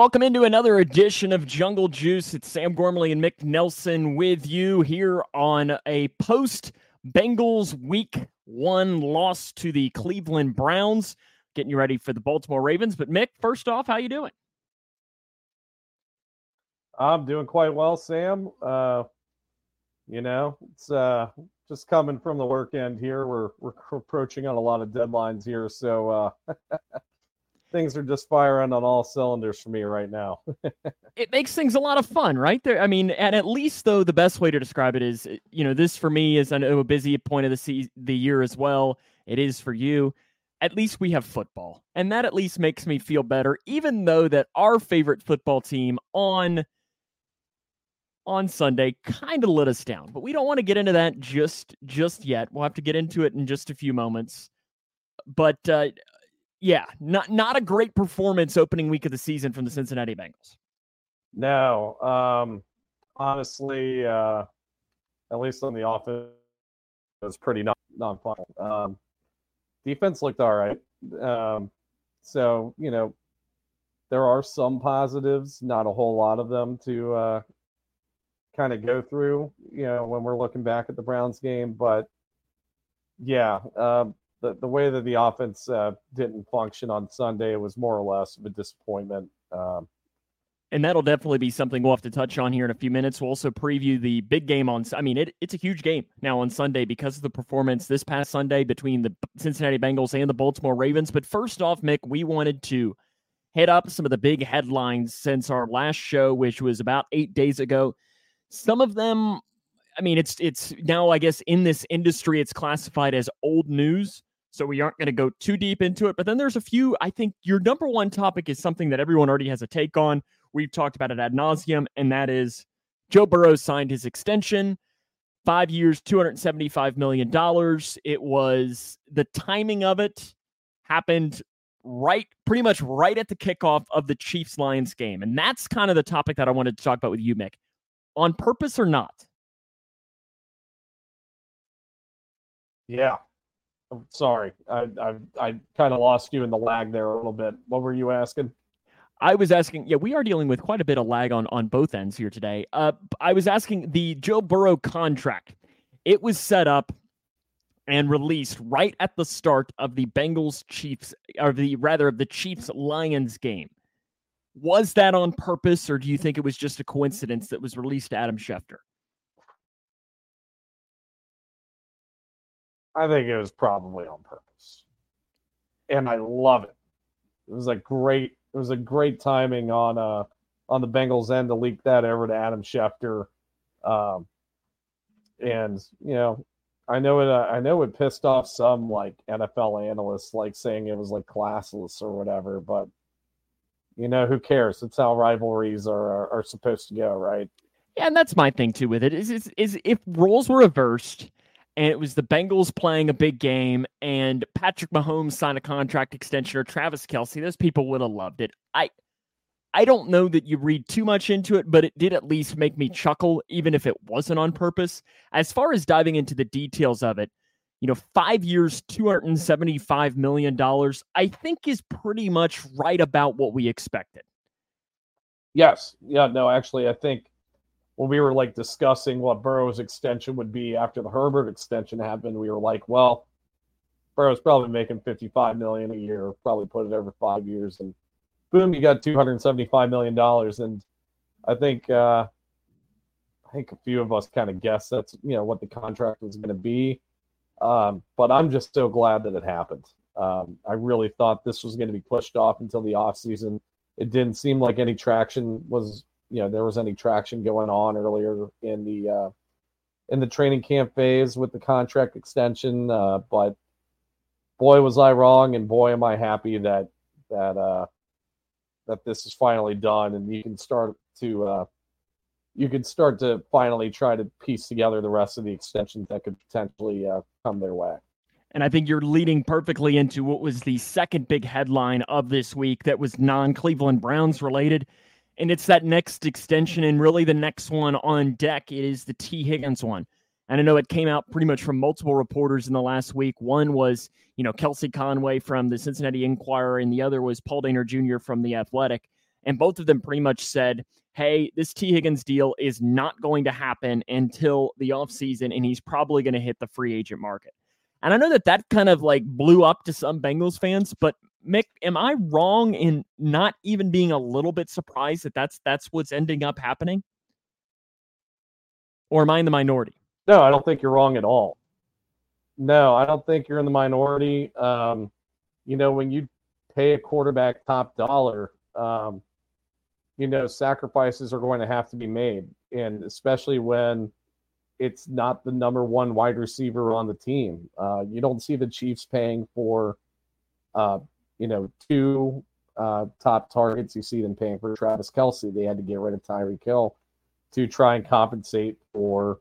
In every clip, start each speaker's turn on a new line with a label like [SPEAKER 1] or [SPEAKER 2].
[SPEAKER 1] Welcome into another edition of Jungle Juice. It's Sam Gormley and Mick Nelson with you here on a post Bengals week one loss to the Cleveland Browns. Getting you ready for the Baltimore Ravens. But Mick, first off, how you doing?
[SPEAKER 2] I'm doing quite well, Sam. Uh, you know, it's uh, just coming from the work end here. We're we're approaching on a lot of deadlines here, so uh, things are just firing on all cylinders for me right now.
[SPEAKER 1] it makes things a lot of fun, right? There, I mean, and at least though the best way to describe it is, you know, this for me is I know a busy point of the se- the year as well. It is for you. At least we have football, and that at least makes me feel better. Even though that our favorite football team on on Sunday kind of let us down, but we don't want to get into that just just yet. We'll have to get into it in just a few moments. But uh, yeah, not not a great performance opening week of the season from the Cincinnati Bengals.
[SPEAKER 2] No, um, honestly, uh, at least on the offense, it was pretty non non-final. Um, defense looked all right. Um, so you know, there are some positives, not a whole lot of them to uh, kind of go through. You know, when we're looking back at the Browns game, but yeah, um, the, the way that the offense uh, didn't function on Sunday was more or less of a disappointment. Um,
[SPEAKER 1] and that'll definitely be something we'll have to touch on here in a few minutes. We'll also preview the big game on. I mean, it, it's a huge game now on Sunday because of the performance this past Sunday between the Cincinnati Bengals and the Baltimore Ravens. But first off, Mick, we wanted to hit up some of the big headlines since our last show, which was about eight days ago. Some of them, I mean, it's it's now I guess in this industry it's classified as old news. So we aren't going to go too deep into it. But then there's a few, I think your number one topic is something that everyone already has a take on. We've talked about it ad nauseum, and that is Joe Burrow signed his extension, five years, $275 million. It was the timing of it happened right, pretty much right at the kickoff of the Chiefs Lions game. And that's kind of the topic that I wanted to talk about with you, Mick. On purpose or not?
[SPEAKER 2] Yeah, Sorry, I I, I kind of lost you in the lag there a little bit. What were you asking?
[SPEAKER 1] I was asking, yeah, we are dealing with quite a bit of lag on on both ends here today. Uh, I was asking the Joe Burrow contract. It was set up and released right at the start of the Bengals Chiefs, or the rather of the Chiefs Lions game. Was that on purpose, or do you think it was just a coincidence that was released to Adam Schefter?
[SPEAKER 2] I think it was probably on purpose. And I love it. It was a great it was a great timing on uh on the Bengals end to leak that over to Adam Schefter. Um and you know, I know it uh, I know it pissed off some like NFL analysts like saying it was like classless or whatever, but you know, who cares? It's how rivalries are are, are supposed to go, right?
[SPEAKER 1] Yeah, and that's my thing too with it. Is is, is if roles were reversed and it was the Bengals playing a big game, and Patrick Mahomes signed a contract extension or Travis Kelce. those people would have loved it. I I don't know that you read too much into it, but it did at least make me chuckle, even if it wasn't on purpose. As far as diving into the details of it, you know, five years, $275 million, I think is pretty much right about what we expected.
[SPEAKER 2] Yes. Yeah, no, actually, I think when we were like discussing what Burrow's extension would be after the Herbert extension happened, we were like, well, Burrow's probably making 55 million a year, probably put it over five years, and boom, you got 275 million dollars. And I think uh, I think a few of us kind of guessed that's you know what the contract was going to be. Um, but I'm just so glad that it happened. Um, I really thought this was going to be pushed off until the off season. It didn't seem like any traction was you know there was any traction going on earlier in the uh, in the training camp phase with the contract extension. Uh, but boy, was I wrong, and boy, am I happy that that uh, that this is finally done, and you can start to uh, you can start to finally try to piece together the rest of the extensions that could potentially uh, come their way.
[SPEAKER 1] And I think you're leading perfectly into what was the second big headline of this week that was non Cleveland Browns related and it's that next extension and really the next one on deck. It is the Tee Higgins one. And I know it came out pretty much from multiple reporters in the last week. One was, you know, Kelsey Conway from the Cincinnati Enquirer, and the other was Paul Dehner Jr. from The Athletic. and both of them pretty much said, hey, this Tee Higgins deal is not going to happen until the offseason, and he's probably going to hit the free agent market. And I know that that kind of like blew up to some Bengals fans, but Mick, am I wrong in not even being a little bit surprised that that's that's what's ending up happening? Or am I in the minority?
[SPEAKER 2] No, I don't think you're wrong at all. No, I don't think you're in the minority. Um, you know, when you pay a quarterback top dollar, um, you know, sacrifices are going to have to be made. And especially when it's not the number one wide receiver on the team. Uh, you don't see the Chiefs paying for, uh, you know, two uh, top targets. You see them paying for Travis Kelce. They had to get rid of Tyreek Hill to try and compensate for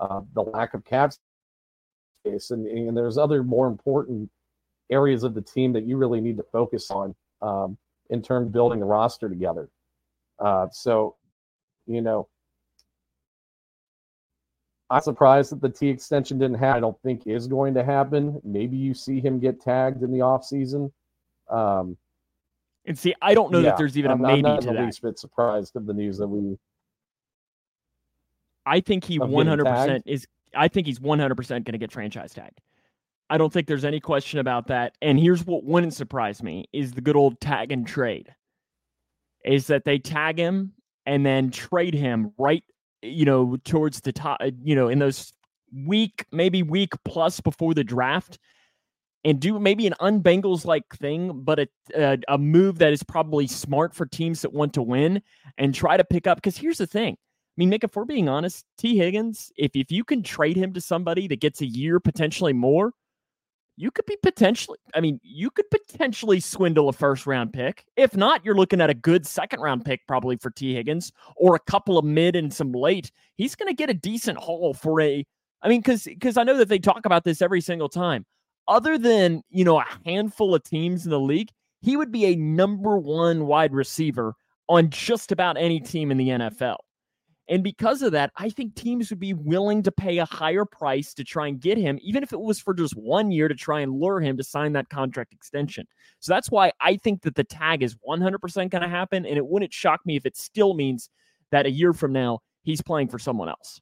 [SPEAKER 2] uh, the lack of cap space. And, and there's other more important areas of the team that you really need to focus on um, in terms of building the roster together. Uh, so, you know, I'm surprised that the T extension didn't happen. I don't think is going to happen. Maybe you see him get tagged in the offseason. Um,
[SPEAKER 1] and see, I don't know yeah, that there's even I'm, a maybe
[SPEAKER 2] I'm not
[SPEAKER 1] to
[SPEAKER 2] the least bit surprised of the news that we.
[SPEAKER 1] I think he 100% is. I think he's 100% going to get franchise tagged. I don't think there's any question about that. And here's what wouldn't surprise me is the good old tag and trade. Is that they tag him and then trade him right, you know, towards the top, you know, in those week, maybe week plus before the draft and do maybe an unbengals like thing, but a, a, a move that is probably smart for teams that want to win and try to pick up. Because here's the thing. I mean, Nick, if we're being honest, Tee Higgins, if, if you can trade him to somebody that gets a year, potentially more, you could be potentially, I mean, you could potentially swindle a first round pick. If not, you're looking at a good second round pick probably for Tee Higgins or a couple of mid and some late. He's going to get a decent haul for a, I mean, because because I know that they talk about this every single time. Other than you know a handful of teams in the league, he would be a number one wide receiver on just about any team in the NFL. And because of that, I think teams would be willing to pay a higher price to try and get him, even if it was for just one year to try and lure him to sign that contract extension. So that's why I think that the tag is 100% going to happen. And it wouldn't shock me if it still means that a year from now, he's playing for someone else.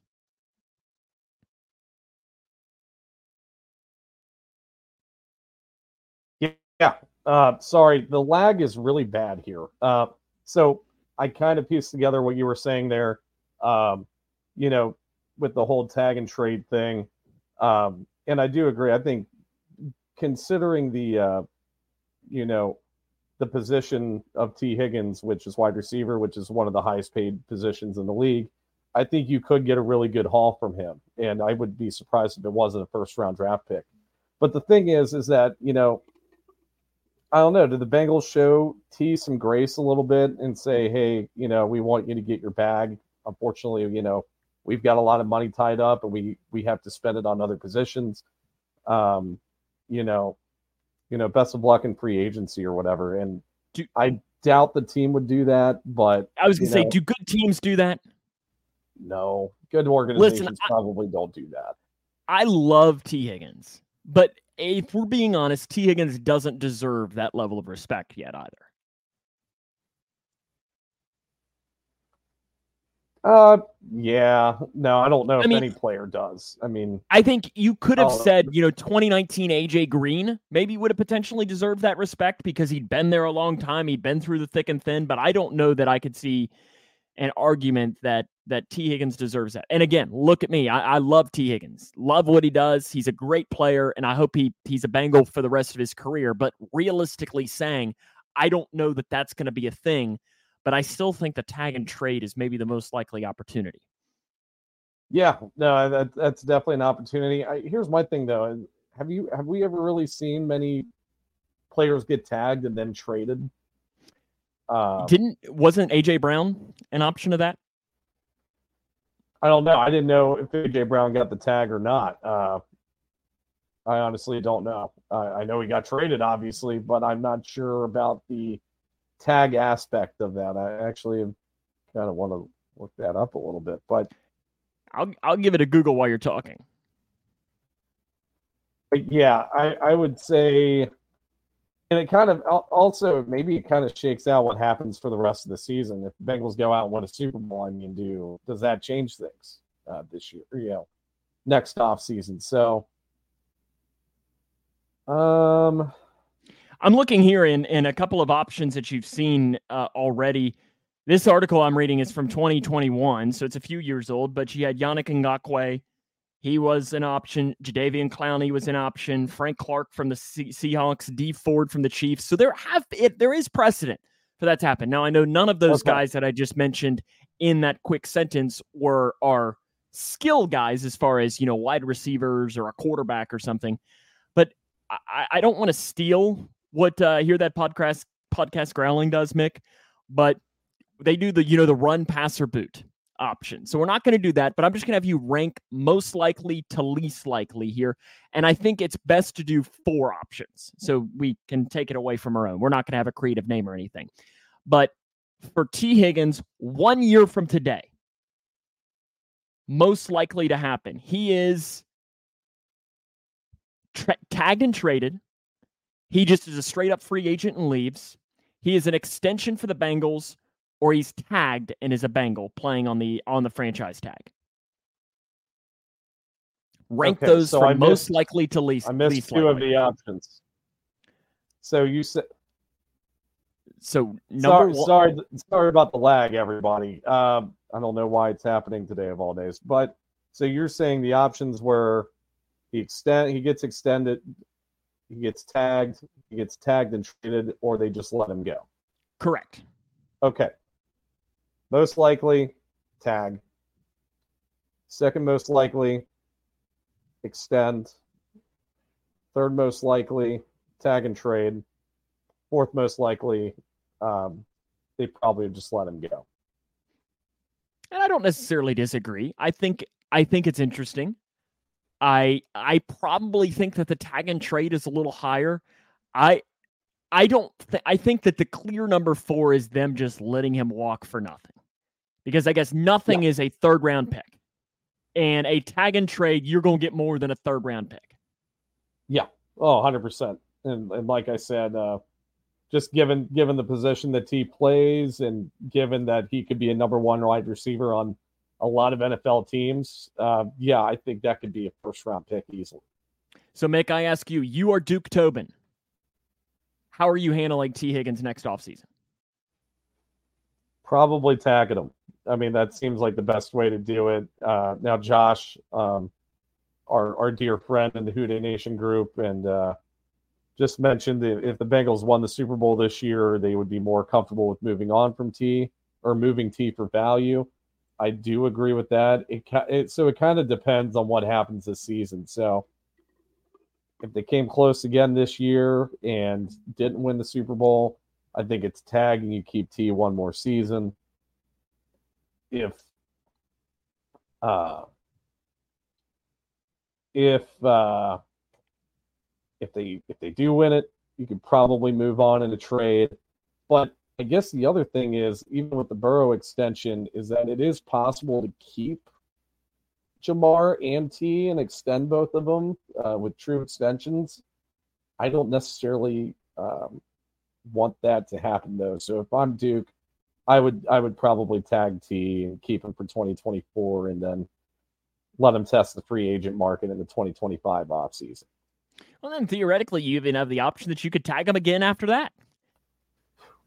[SPEAKER 2] Yeah. Uh, sorry, the lag is really bad here. Uh, so I kind of pieced together what you were saying there um, you know, with the whole tag and trade thing. Um, and I do agree. I think considering the, uh, you know, the position of Tee Higgins, which is wide receiver, which is one of the highest paid positions in the league, I think you could get a really good haul from him. And I would be surprised if it wasn't a first round draft pick. But the thing is, is that, you know, I don't know. Did the Bengals show T some grace a little bit and say, hey, you know, we want you to get your bag unfortunately, you know, we've got a lot of money tied up and we we have to spend it on other positions. Um, you know, you know, best of luck in free agency or whatever. And do, I doubt the team would do that, but
[SPEAKER 1] I was gonna say, know, do good teams do that?
[SPEAKER 2] No, good organizations Listen, probably I, don't do that.
[SPEAKER 1] I love Tee Higgins, but if we're being honest, Tee Higgins doesn't deserve that level of respect yet either.
[SPEAKER 2] Uh, yeah. No, I don't know if mean, any player does. I mean,
[SPEAKER 1] I think you could have said, you know, 2019 AJ Green maybe would have potentially deserved that respect because he'd been there a long time. He'd been through the thick and thin, but I don't know that I could see an argument that that Tee Higgins deserves that. And again, look at me. I, I love Tee Higgins. Love what he does. He's a great player, and I hope he he's a Bengal for the rest of his career. But realistically saying, I don't know that that's going to be a thing but I still think the tag and trade is maybe the most likely opportunity.
[SPEAKER 2] Yeah, no, that, that's definitely an opportunity. I, here's my thing though: have you have we ever really seen many players get tagged and then traded?
[SPEAKER 1] Uh, Didn't wasn't AJ Brown an option of that?
[SPEAKER 2] I don't know. I didn't know if AJ Brown got the tag or not. Uh, I honestly don't know. I know he got traded, obviously, but I'm not sure about the tag aspect of that. I actually kind of want to look that up a little bit, but
[SPEAKER 1] I'll I'll give it a Google while you're talking.
[SPEAKER 2] But yeah, I, I would say, and it kind of also maybe it kind of shakes out what happens for the rest of the season. If Bengals go out and win a Super Bowl, I mean, do does that change things uh, this year? You know, next off season. So, um,
[SPEAKER 1] I'm looking here in in a couple of options that you've seen uh, already. This article I'm reading is from 2021, so it's a few years old. But you had Yannick Ngakoue he was an option. Jadeveon Clowney was an option. Frank Clark from the Seahawks. Dee Ford from the Chiefs. So there have it. There is precedent for that to happen. Now I know none of those okay. guys that I just mentioned in that quick sentence were are skill guys as far as you know wide receivers or a quarterback or something. But I, I don't want to steal what uh, hear that podcast podcast growling does, Mick. But they do the you know the run passer boot option. So we're not going to do that, but I'm just going to have you rank most likely to least likely here. And I think it's best to do four options so we can take it away from our own. We're not going to have a creative name or anything. But for Tee Higgins, one year from today, most likely to happen, he is tra- tagged and traded. He just is a straight up free agent and leaves. He is an extension for the Bengals or he's tagged and is a Bengal playing on the on the franchise tag. Rank okay, those so from missed, most likely to least.
[SPEAKER 2] I missed
[SPEAKER 1] least
[SPEAKER 2] two
[SPEAKER 1] likely.
[SPEAKER 2] of the options. So you said.
[SPEAKER 1] So
[SPEAKER 2] sorry, one... sorry, sorry about the lag, everybody. Um, I don't know why it's happening today of all days, but so you're saying the options were he extend he gets extended, he gets tagged, he gets tagged and traded, or they just let him go.
[SPEAKER 1] Correct.
[SPEAKER 2] Okay. Most likely, tag. Second most likely, extend. Third most likely, tag and trade. Fourth most likely, um, they probably just let him go.
[SPEAKER 1] And I don't necessarily disagree. I think I think it's interesting. I I probably think that the tag and trade is a little higher. I I don't th- I think that the clear number 4 is them just letting him walk for nothing because I guess nothing yeah. is a third round pick. And a tag and trade, you're going to get more than a third round pick.
[SPEAKER 2] Yeah. Oh, 100%. And, and like I said, uh, just given given the position that he plays and given that he could be a number one wide receiver on a lot of NFL teams, uh, yeah, I think that could be a first round pick easily.
[SPEAKER 1] So, Mick, I ask you, you are Duke Tobin. How are you handling Tee Higgins next offseason?
[SPEAKER 2] Probably tagging him. I mean, that seems like the best way to do it. Uh, now, Josh, um, our our dear friend in the Dey Nation group, and uh, just mentioned that if the Bengals won the Super Bowl this year, they would be more comfortable with moving on from T or moving T for value. I do agree with that. It, it so it kind of depends on what happens this season. So if they came close again this year and didn't win the Super Bowl, I think it's tag and you keep T one more season if uh, if uh, if they if they do win it, you could probably move on in a trade. But I guess the other thing is, even with the Burrow extension, is that it is possible to keep Ja'Marr and T and extend both of them uh, with true extensions. I don't necessarily um, want that to happen though. So if I'm Duke, I would I would probably tag T and keep him for 2024 and then let him test the free agent market in the 2025 offseason.
[SPEAKER 1] Well, then theoretically, you even have the option that you could tag him again after that.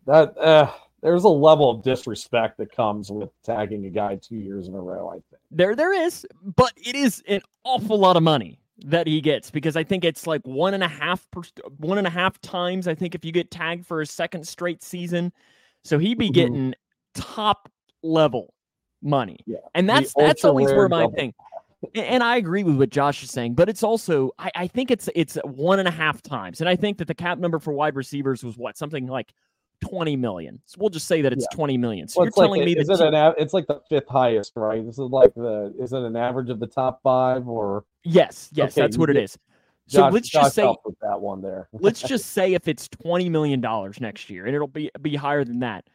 [SPEAKER 2] That uh, there's a level of disrespect that comes with tagging a guy two years in a row. I think
[SPEAKER 1] there there is, but it is an awful lot of money that he gets because I think it's like one and a half per, one and a half times. I think if you get tagged for a second straight season, so he'd be mm-hmm. getting top level money.
[SPEAKER 2] Yeah.
[SPEAKER 1] And that's that's always where my thing. And I agree with what Josh is saying, but it's also I, I think it's it's one and a half times. And I think that the cap number for wide receivers was what something like 20 million. So we'll just say that it's yeah. 20 million. So well, you're telling
[SPEAKER 2] like,
[SPEAKER 1] me
[SPEAKER 2] that
[SPEAKER 1] it
[SPEAKER 2] an, it's like the fifth highest, right? This is like the is it an average of the top five or
[SPEAKER 1] yes, yes, okay, that's what it is. So Josh, let's just say
[SPEAKER 2] with that one there.
[SPEAKER 1] let's just say if it's twenty million dollars next year, and it'll be be higher than that,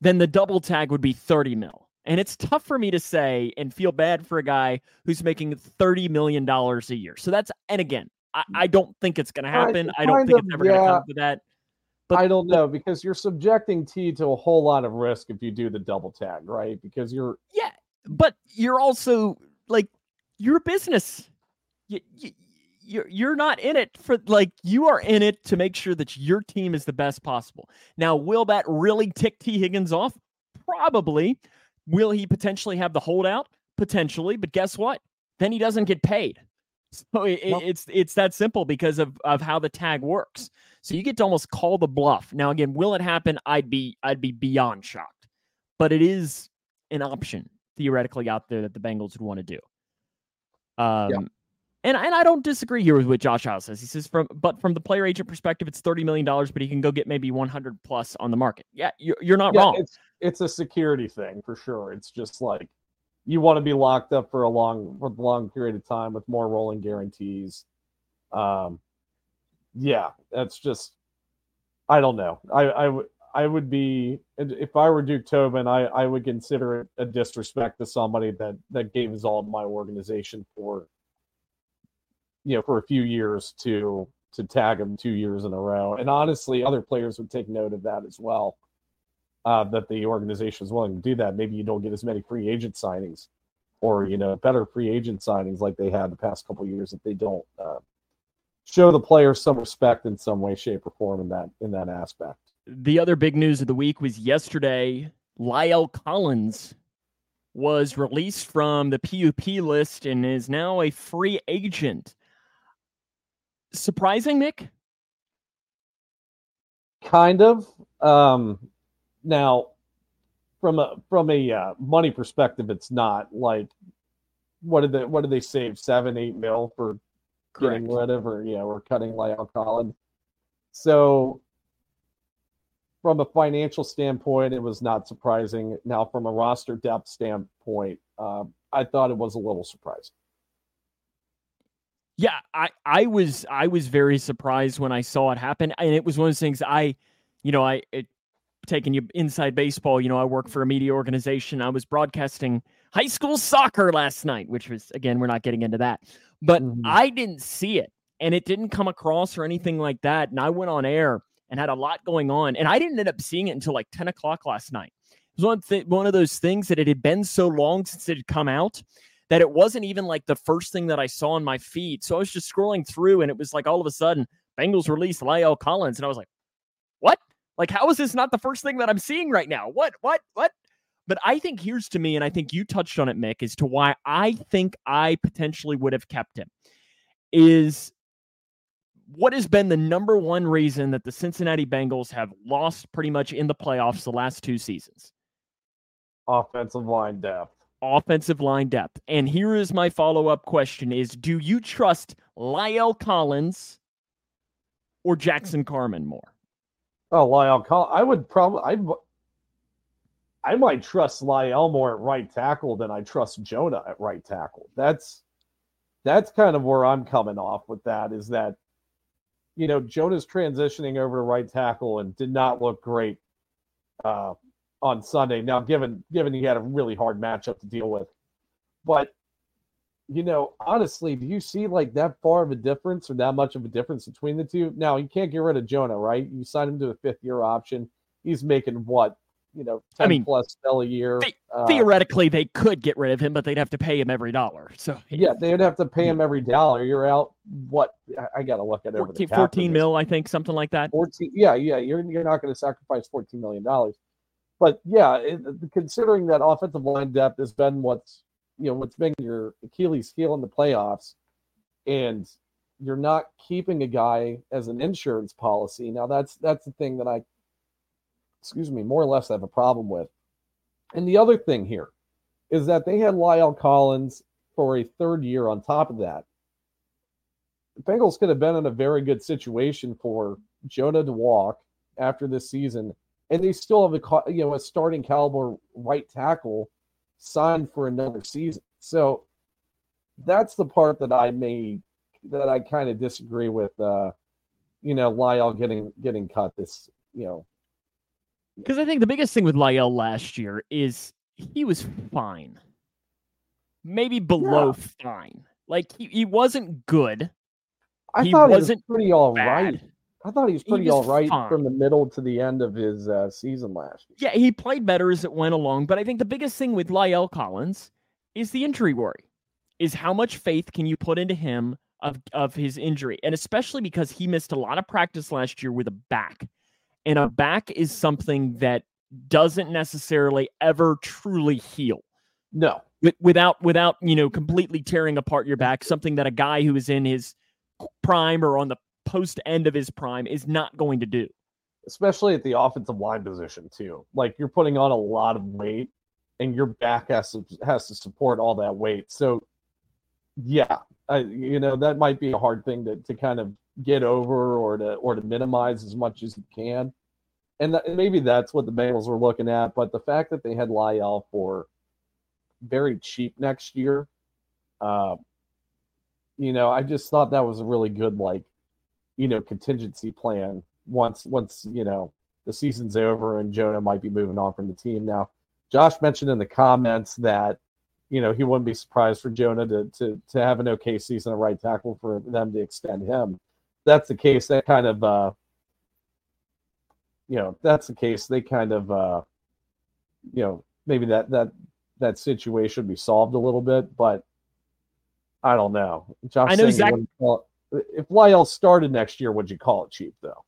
[SPEAKER 1] then the double tag would be thirty mil. And it's tough for me to say and feel bad for a guy who's making thirty million dollars a year. So that's and again, I, I don't think it's going to happen. I, I don't think of, it's ever yeah. going to come to that.
[SPEAKER 2] But I don't know because you're subjecting T to a whole lot of risk if you do the double tag, right? Because you're
[SPEAKER 1] yeah, but you're also like you're a business. You, you, you're you're not in it for like you are in it to make sure that your team is the best possible. Now, will that really tick T Higgins off? Probably. Will he potentially have the holdout? Potentially, but guess what? Then he doesn't get paid. So it, well, it's it's that simple because of of how the tag works. So you get to almost call the bluff. Now again, will it happen? I'd be I'd be beyond shocked. But it is an option theoretically out there that the Bengals would want to do. Um yeah. And, and I don't disagree here with what Josh House says. He says from but from the player agent perspective, it's thirty million dollars, but he can go get maybe one hundred plus on the market. Yeah, you're, you're not
[SPEAKER 2] yeah,
[SPEAKER 1] wrong.
[SPEAKER 2] It's it's a security thing for sure. It's just like you want to be locked up for a long for a long period of time with more rolling guarantees. Um, yeah, that's just I don't know. I I would I would be if I were Duke Tobin, I I would consider it a disrespect to somebody that that gave his all to my organization for you know for a few years to to tag him two years in a row. And honestly, other players would take note of that as well uh, that the organization is willing to do that. Maybe you don't get as many free agent signings, or you know, better free agent signings like they had the past couple years if they don't uh, show the players some respect in some way, shape, or form in that in that aspect.
[SPEAKER 1] The other big news of the week was yesterday. La'el Collins was released from the PUP list and is now a free agent. Surprising, Nick?
[SPEAKER 2] Kind of. Um, now, from a from a uh, money perspective, it's not like what did they what did they save seven eight mil for Correct. getting rid of or yeah we're cutting La'el Collins. So from a financial standpoint, it was not surprising. Now, from a roster depth standpoint, uh, I thought it was a little surprising.
[SPEAKER 1] Yeah, I, I was I was very surprised when I saw it happen, and it was one of those things I, you know, I it, taking you inside baseball, you know, I work for a media organization. I was broadcasting high school soccer last night, which was again, we're not getting into that. But mm-hmm. I didn't see it and it didn't come across or anything like that. And I went on air and had a lot going on. And I didn't end up seeing it until like 10 o'clock last night. It was one, th- one of those things that it had been so long since it had come out that it wasn't even like the first thing that I saw on my feed. So I was just scrolling through and it was like all of a sudden, Bengals released La'el Collins. And I was like, what? Like, how is this not the first thing that I'm seeing right now? What, what, what? But I think here's to me, and I think you touched on it, Mick, as to why I think I potentially would have kept him is what has been the number one reason that the Cincinnati Bengals have lost pretty much in the playoffs the last two seasons?
[SPEAKER 2] Offensive line depth.
[SPEAKER 1] Offensive line depth. And here is my follow-up question is do you trust La'el Collins or Jackson Carman more?
[SPEAKER 2] Oh, La'el Collins. I would probably I I might trust La'el more at right tackle than I trust Jonah at right tackle. That's that's kind of where I'm coming off with that is that you know Jonah's transitioning over to right tackle and did not look great uh, on Sunday. Now, given given he had a really hard matchup to deal with, but you know, honestly, do you see like that far of a difference or that much of a difference between the two? Now, you can't get rid of Jonah, right? You signed him to a fifth year option. He's making what, you know, 10 I mean, plus still a year.
[SPEAKER 1] They, uh, theoretically, they could get rid of him, but they'd have to pay him every dollar. So,
[SPEAKER 2] yeah, they'd have to pay him every dollar. You're out, what? I, I got to look at it. 14,
[SPEAKER 1] 14 mil, I think, something like that.
[SPEAKER 2] 14, yeah, yeah. You're, you're not going to sacrifice $14 million. But yeah, it, considering that offensive line depth has been what's you know what's been your Achilles heel in the playoffs, and you're not keeping a guy as an insurance policy. Now that's that's the thing that I, excuse me, more or less have a problem with. And the other thing here is that they had La'el Collins for a third year on top of that. The Bengals could have been in a very good situation for Jonah to walk after this season, and they still have a you know a starting caliber right tackle signed for another season. So that's the part that I may that I kind of disagree with. Uh, you know, La'el getting getting cut this. You know,
[SPEAKER 1] because I think the biggest thing with La'el last year is he was fine, maybe below yeah. fine. Like he, he wasn't good.
[SPEAKER 2] I he thought wasn't he was pretty all bad. right. I thought he was pretty
[SPEAKER 1] was
[SPEAKER 2] all right
[SPEAKER 1] fine.
[SPEAKER 2] from the middle to the end of his uh, season last year.
[SPEAKER 1] Yeah, he played better as it went along, but I think the biggest thing with La'el Collins is the injury worry. Is how much faith can you put into him of of his injury, and especially because he missed a lot of practice last year with a back, and a back is something that doesn't necessarily ever truly heal
[SPEAKER 2] No,
[SPEAKER 1] without without you know completely tearing apart your back. Something that a guy who is in his prime or on the post end of his prime is not going to do.
[SPEAKER 2] especially at the offensive line position too. Like you're putting on a lot of weight, and your back has to has to support all that weight. So, yeah, I, you know that might be a hard thing to to kind of get over or to or to minimize as much as you can. And that, maybe that's what the Bengals were looking at. But the fact that they had La'el for very cheap next year, uh, you know, I just thought that was a really good like, you know, contingency plan once once you know the season's over and Jonah might be moving on from the team. Now, Josh mentioned in the comments that you know he wouldn't be surprised for Jonah to to to have an okay season at right tackle for them to extend him. If that's the case. That kind of uh, you know, that's the case. They kind of uh, you know maybe that that that situation would be solved a little bit, but I don't know. Josh,
[SPEAKER 1] I know Zach-
[SPEAKER 2] wouldn't call it- if La'el started next year, would you call it cheap though?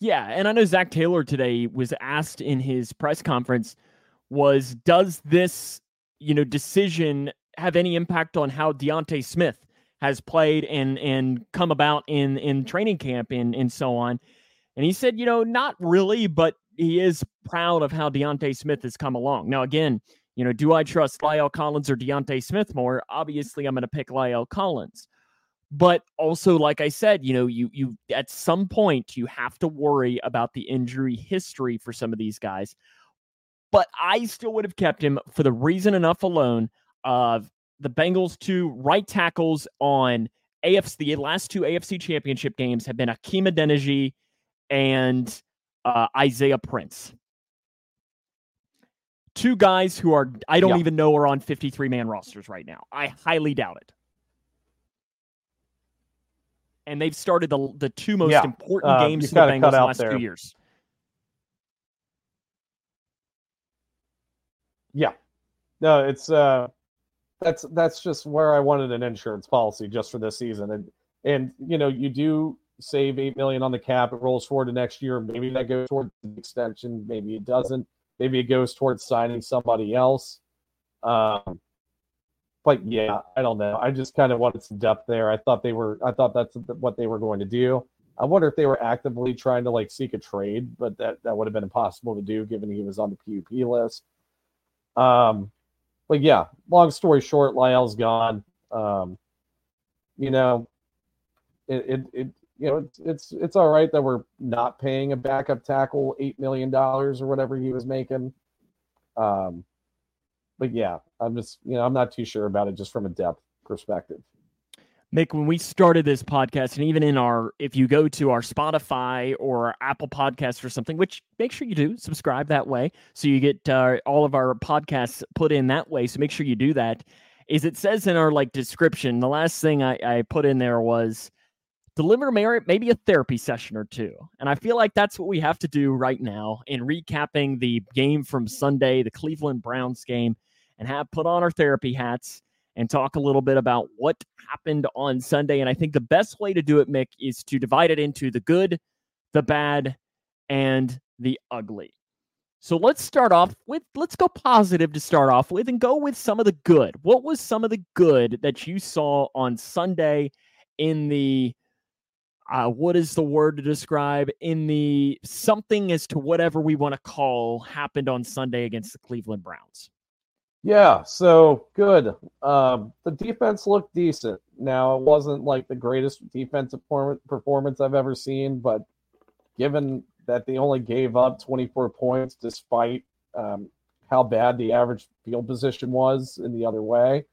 [SPEAKER 1] Yeah, and I know Zac Taylor today was asked in his press conference was does this, you know, decision have any impact on how D'Ante Smith has played and and come about in in training camp and and so on? And he said, you know, not really, but he is proud of how D'Ante Smith has come along. Now, again, you know, do I trust La'el Collins or D'Ante Smith more? Obviously, I'm going to pick La'el Collins but also like i said you know you you at some point you have to worry about the injury history for some of these guys. But i still would have kept him for the reason enough alone of the bengals two right tackles on afc the last two afc championship games have been Hakeem Adeniji and uh, isaiah prince. Two guys who are i don't
[SPEAKER 2] Yeah.
[SPEAKER 1] even know are on 53 man rosters right now. I highly doubt it and they've started the the two most
[SPEAKER 2] Yeah.
[SPEAKER 1] important
[SPEAKER 2] Uh,
[SPEAKER 1] games for the Bengals
[SPEAKER 2] cut
[SPEAKER 1] the last
[SPEAKER 2] there.
[SPEAKER 1] two years.
[SPEAKER 2] Yeah. No, it's uh that's that's just where I wanted an insurance policy just for this season. And and you know, you do save eight million on the cap, it rolls forward to next year. Maybe that goes towards the extension, maybe it doesn't. Maybe it goes towards signing somebody else. Um but yeah, I don't know. I just kind of wanted some depth there. I thought they were I thought that's what they were going to do. I wonder if they were actively trying to like seek a trade, but that that would have been impossible to do given he was on the PUP list. Um, but yeah, long story short, La'el's gone. Um, you know, it, it, it you know, it's, it's, it's all right that we're not paying a backup tackle $8 million or whatever he was making. Um, but yeah, I'm just, you know, I'm not too sure about it just from a depth perspective.
[SPEAKER 1] Mick, when we started this podcast, and even in our, if you go to our Spotify or our Apple Podcast or something, which make sure you do subscribe that way, so you get uh, all of our podcasts put in that way. So make sure you do that. Is it says in our like description, the last thing I, I put in there was deliver merit, maybe a therapy session or two, and I feel like that's what we have to do right now in recapping the game from Sunday, the Cleveland Browns game, and have put on our therapy hats and talk a little bit about what happened on Sunday. And I think the best way to do it, Mick, is to divide it into the good, the bad, and the ugly. So let's start off with, let's go positive to start off with and go with some of the good. What was some of the good that you saw on Sunday in the, uh, what is the word to describe in the something as to whatever we want to call happened on Sunday against the Cleveland Browns?
[SPEAKER 2] Yeah, so good. Um, the defense looked decent. Now, it wasn't like the greatest defensive performance I've ever seen, but given that they only gave up 24 points despite um, how bad the average field position was in the other way,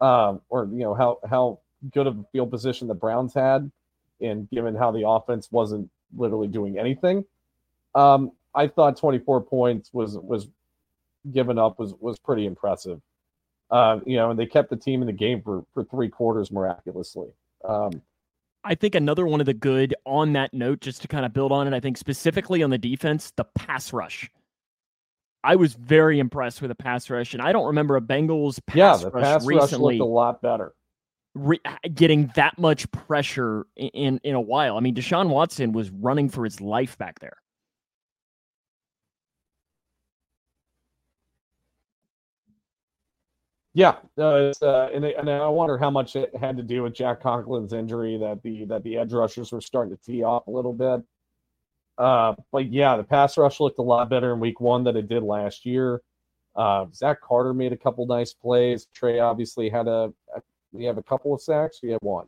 [SPEAKER 2] um, or you know how how good of a field position the Browns had, and given how the offense wasn't literally doing anything, um, I thought 24 points was was given up was was pretty impressive. Um, you know, and they kept the team in the game for for three quarters miraculously. Um,
[SPEAKER 1] I think another one of the good on that note, just to kind of build on it, I think specifically on the defense, the pass rush. I was very impressed with the pass rush, and I don't remember a Bengals pass
[SPEAKER 2] yeah, the
[SPEAKER 1] rush
[SPEAKER 2] pass
[SPEAKER 1] recently
[SPEAKER 2] rush looked a lot better.
[SPEAKER 1] Re- getting that much pressure in, in in a while. I mean, Deshaun Watson was running for his life back there.
[SPEAKER 2] Yeah, uh, uh, and, and I wonder how much it had to do with Jack Conklin's injury that the that the edge rushers were starting to tee off a little bit. Uh, but yeah, the pass rush looked a lot better in week one than it did last year. Uh, Zach Carter made a couple nice plays. Trey obviously had a, a we have a couple of sacks. We had one.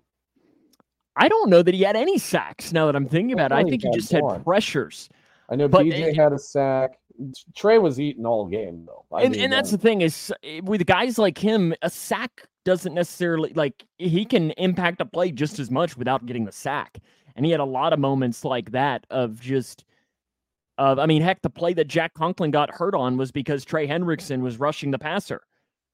[SPEAKER 1] I don't know that he had any sacks. Now that I'm thinking about it, I think he just one. had pressures.
[SPEAKER 2] I know but BJ it, had a sack. Trey was eating all game though.
[SPEAKER 1] I and, mean, and that's uh, the thing is with guys like him, a sack doesn't necessarily like he can impact a play just as much without getting the sack. And he had a lot of moments like that of just of I mean, heck, the play that Jack Conklin got hurt on was because Trey Hendrickson was rushing the passer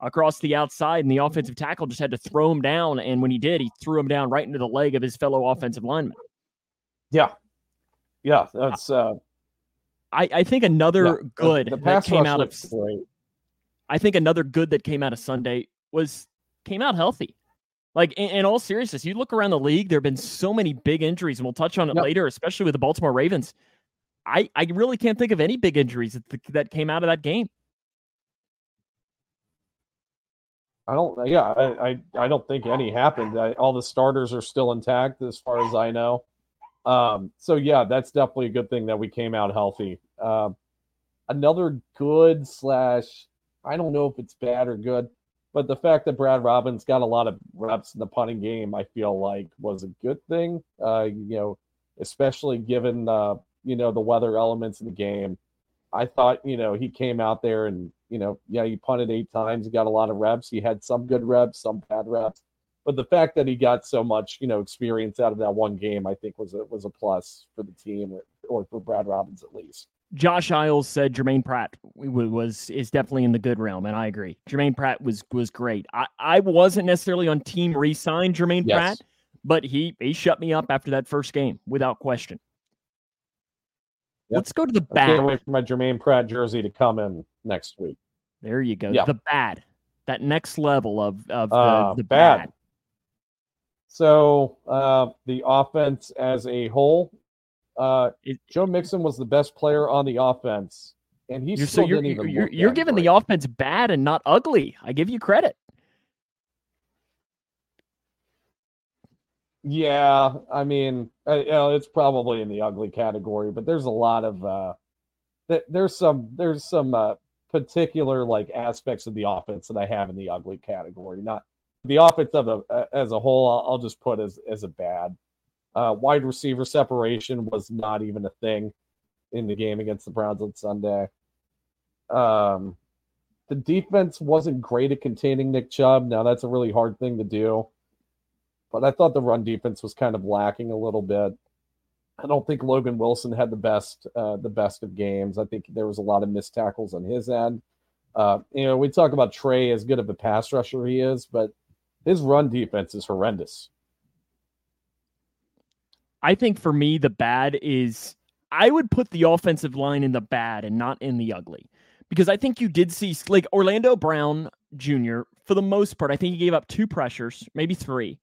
[SPEAKER 1] across the outside, and the offensive tackle just had to throw him down. And when he did, he threw him down right into the leg of his fellow offensive lineman.
[SPEAKER 2] Yeah, yeah, that's. uh
[SPEAKER 1] I, I think another yeah, good the, the that came out of great. I think another good that came out of Sunday was came out healthy. Like in, in all seriousness, you look around the league, there have been so many big injuries, and we'll touch on it yep. later, especially with the Baltimore Ravens. I, I really can't think of any big injuries that, that came out of that game.
[SPEAKER 2] I don't. Yeah, I I, I don't think any happened. I, all the starters are still intact, as far as I know. Um, so yeah, that's definitely a good thing that we came out healthy. Uh, another good slash, I don't know if it's bad or good, but the fact that Brad Robbins got a lot of reps in the punting game, I feel like was a good thing. Uh, you know, especially given uh, you know the weather elements in the game. I thought you know he came out there and you know yeah he punted eight times, he got a lot of reps. He had some good reps, some bad reps but the fact that he got so much, you know, experience out of that one game, I think was a was a plus for the team or for Brad Robbins at least.
[SPEAKER 1] Josh Isles said Germaine Pratt was is definitely in the good realm, and I agree. Germaine Pratt was was great. I, I wasn't necessarily on team re-sign Germaine yes. Pratt, but he he shut me up after that first game without question. Yep. Let's go to the bad. I
[SPEAKER 2] can't wait for my Germaine Pratt jersey to come in next week.
[SPEAKER 1] There you go. The bad. That next level of of the, uh, the bad. bad.
[SPEAKER 2] So uh, the offense as a whole, uh, Joe Mixon was the best player on the offense, and he still so
[SPEAKER 1] you're,
[SPEAKER 2] didn't even.
[SPEAKER 1] You're, you're giving great. the offense bad and not ugly. I give you credit.
[SPEAKER 2] Yeah, I mean, uh, you know, it's probably in the ugly category, but there's a lot of uh, th- there's some there's some uh, particular like aspects of the offense that I have in the ugly category. Not the offense of a, as a whole, I'll, I'll, just put as as a bad. Uh, wide receiver separation was not even a thing in the game against the Browns on Sunday. Um, the defense wasn't great at containing Nick Chubb. Now that's a really hard thing to do, but I thought the run defense was kind of lacking a little bit. I don't think Logan Wilson had the best uh, the best of games. I think there was a lot of missed tackles on his end. Uh, you know, we talk about Trey as good of a pass rusher he is, but his run defense is horrendous.
[SPEAKER 1] I think for me, the bad is I would put the offensive line in the bad and not in the ugly. Because I think you did see like Orlando Brown Jr., for the most part, I think he gave up two pressures, maybe three.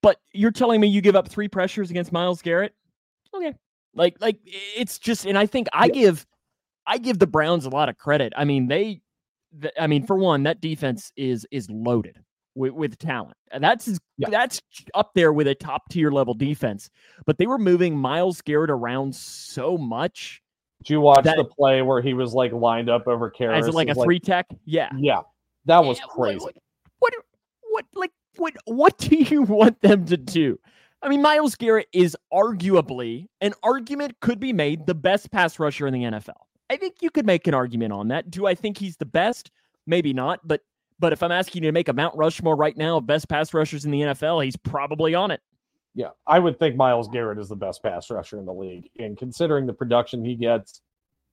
[SPEAKER 1] But you're telling me you give up three pressures against Myles Garrett? Okay. Like like it's just and I think I yeah. give I give the Browns a lot of credit. I mean, they I mean, for one, that defense is is loaded with, with talent. And that's yeah. that's up there with a top tier level defense. But they were moving Myles Garrett around so much.
[SPEAKER 2] Did you watch that, the play where he was like lined up over Karras?
[SPEAKER 1] As like a three tech? Yeah.
[SPEAKER 2] Yeah. That was crazy.
[SPEAKER 1] What, what what like what what do you want them to do? I mean, Myles Garrett is arguably an argument could be made the best pass rusher in the NFL. I think you could make an argument on that. Do I think he's the best? Maybe not, but but if I'm asking you to make a Mount Rushmore right now of best pass rushers in the NFL, he's probably on it.
[SPEAKER 2] Yeah, I would think Myles Garrett is the best pass rusher in the league. And considering the production he gets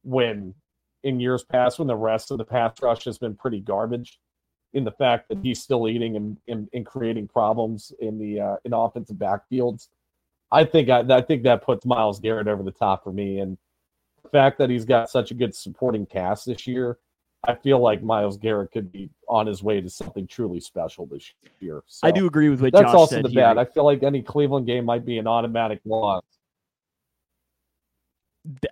[SPEAKER 2] when in years past, when the rest of the pass rush has been pretty garbage, in the fact that he's still eating and, and, and creating problems in the uh, in offensive backfields, I think I, I think that puts Myles Garrett over the top for me, and the fact that he's got such a good supporting cast this year, I feel like Myles Garrett could be on his way to something truly special this year. So
[SPEAKER 1] I do agree with what
[SPEAKER 2] that's
[SPEAKER 1] Josh
[SPEAKER 2] also
[SPEAKER 1] said
[SPEAKER 2] the
[SPEAKER 1] here.
[SPEAKER 2] bad. I feel like any Cleveland game might be an automatic loss.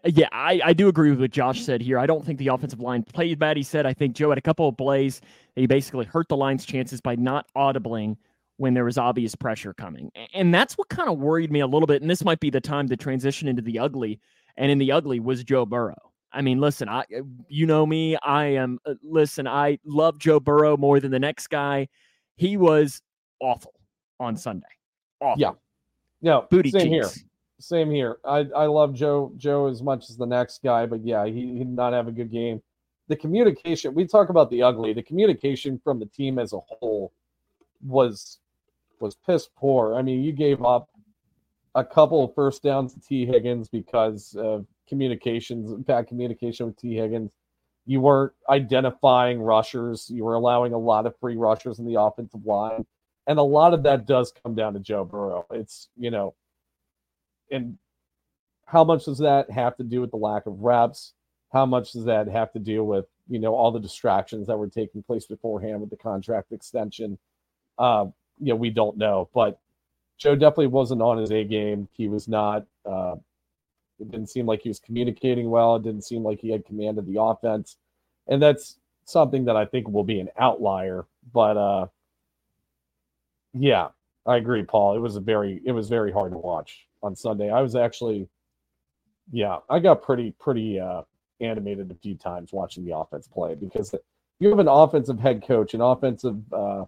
[SPEAKER 1] Yeah, I, I do agree with what Josh said here. I don't think the offensive line played bad. He said, I think Joe had a couple of plays that he basically hurt the line's chances by not audibling when there was obvious pressure coming. And that's what kind of worried me a little bit. And this might be the time to transition into the ugly. And in the ugly was Joe Burrow. I mean, listen, I you know me, I am uh, listen, I love Joe Burrow more than the next guy. He was awful on Sunday. Awful.
[SPEAKER 2] Yeah. No,
[SPEAKER 1] Booty
[SPEAKER 2] same
[SPEAKER 1] cheeks.
[SPEAKER 2] here. Same here. I, I love Joe Joe as much as the next guy, but yeah, he, he did not have a good game. The communication we talk about the ugly. The communication from the team as a whole was was piss poor. I mean, you gave up a couple of first downs to Tee Higgins because of communications, bad communication with Tee Higgins. You weren't identifying rushers. You were allowing a lot of free rushers in the offensive line. And a lot of that does come down to Joe Burrow. It's, you know, and how much does that have to do with the lack of reps? How much does that have to do with, you know, all the distractions that were taking place beforehand with the contract extension? Uh, you know, we don't know. But Joe definitely wasn't on his A game. He was not, uh, it didn't seem like he was communicating well. It didn't seem like he had command of the offense. And that's something that I think will be an outlier. But uh yeah, I agree, Paul. It was a very it was very hard to watch on Sunday. I was actually yeah, I got pretty pretty uh animated a few times watching the offense play because you have an offensive head coach, an offensive uh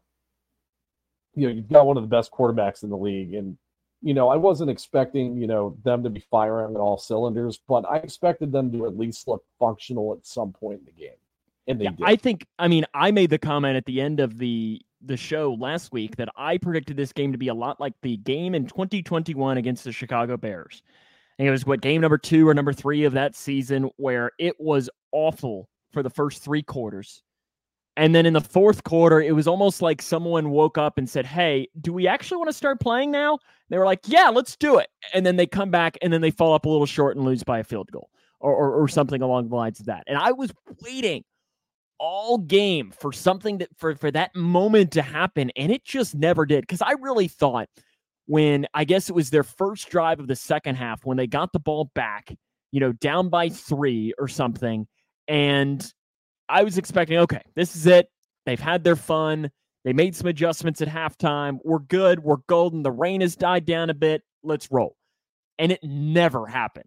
[SPEAKER 2] you know, you've got one of the best quarterbacks in the league and you know, I wasn't expecting, you know, them to be firing on all cylinders, but I expected them to at least look functional at some point in the game. And they
[SPEAKER 1] Yeah,
[SPEAKER 2] did.
[SPEAKER 1] I think I mean I made the comment at the end of the the show last week that I predicted this game to be a lot like the game in 2021 against the Chicago Bears. And it was what game number 2 or number 3 of that season where it was awful for the first 3 quarters. And then in the fourth quarter, it was almost like someone woke up and said, Hey, do we actually want to start playing now? They were like, Yeah, let's do it. And then they come back and then they fall up a little short and lose by a field goal or, or, or something along the lines of that. And I was waiting all game for something that for for that moment to happen and it just never did because i really thought when i guess it was their first drive of the second half when they got the ball back you know down by three or something and i was expecting okay this is it. They've had their fun. They made some adjustments at halftime. We're good. We're golden. The rain has died down a bit. Let's roll. And it never happened.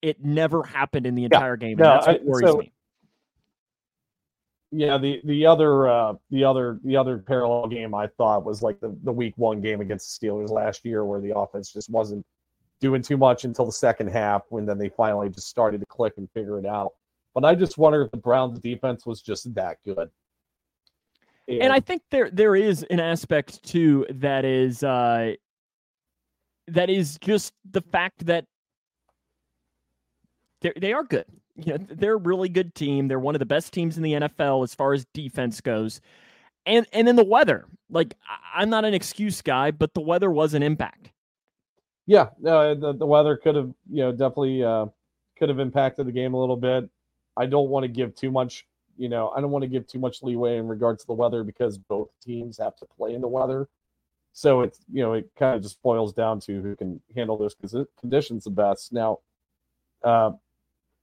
[SPEAKER 1] It never happened in the entire game.
[SPEAKER 2] no,
[SPEAKER 1] that's what
[SPEAKER 2] I-
[SPEAKER 1] worries
[SPEAKER 2] so-
[SPEAKER 1] me.
[SPEAKER 2] Yeah, the the other uh the other the other parallel game I thought was like the, the week one game against the Steelers last year where the offense just wasn't doing too much until the second half when then they finally just started to click and figure it out. But I just wonder if the Browns defense was just that good.
[SPEAKER 1] And I think there there is an aspect too that is uh that is just the fact that they they are good. You know, they're a really good team. They're one of the best teams in the NFL as far as defense goes. And and then the weather. Like I'm not an excuse guy, but the weather was an impact.
[SPEAKER 2] Yeah, no, the, the weather could have, you know, definitely uh, could have impacted the game a little bit. I don't want to give too much, you know, I don't want to give too much leeway in regards to the weather because both teams have to play in the weather. So it's, you know, it kind of just boils down to who can handle those condi- conditions the best. Now, uh,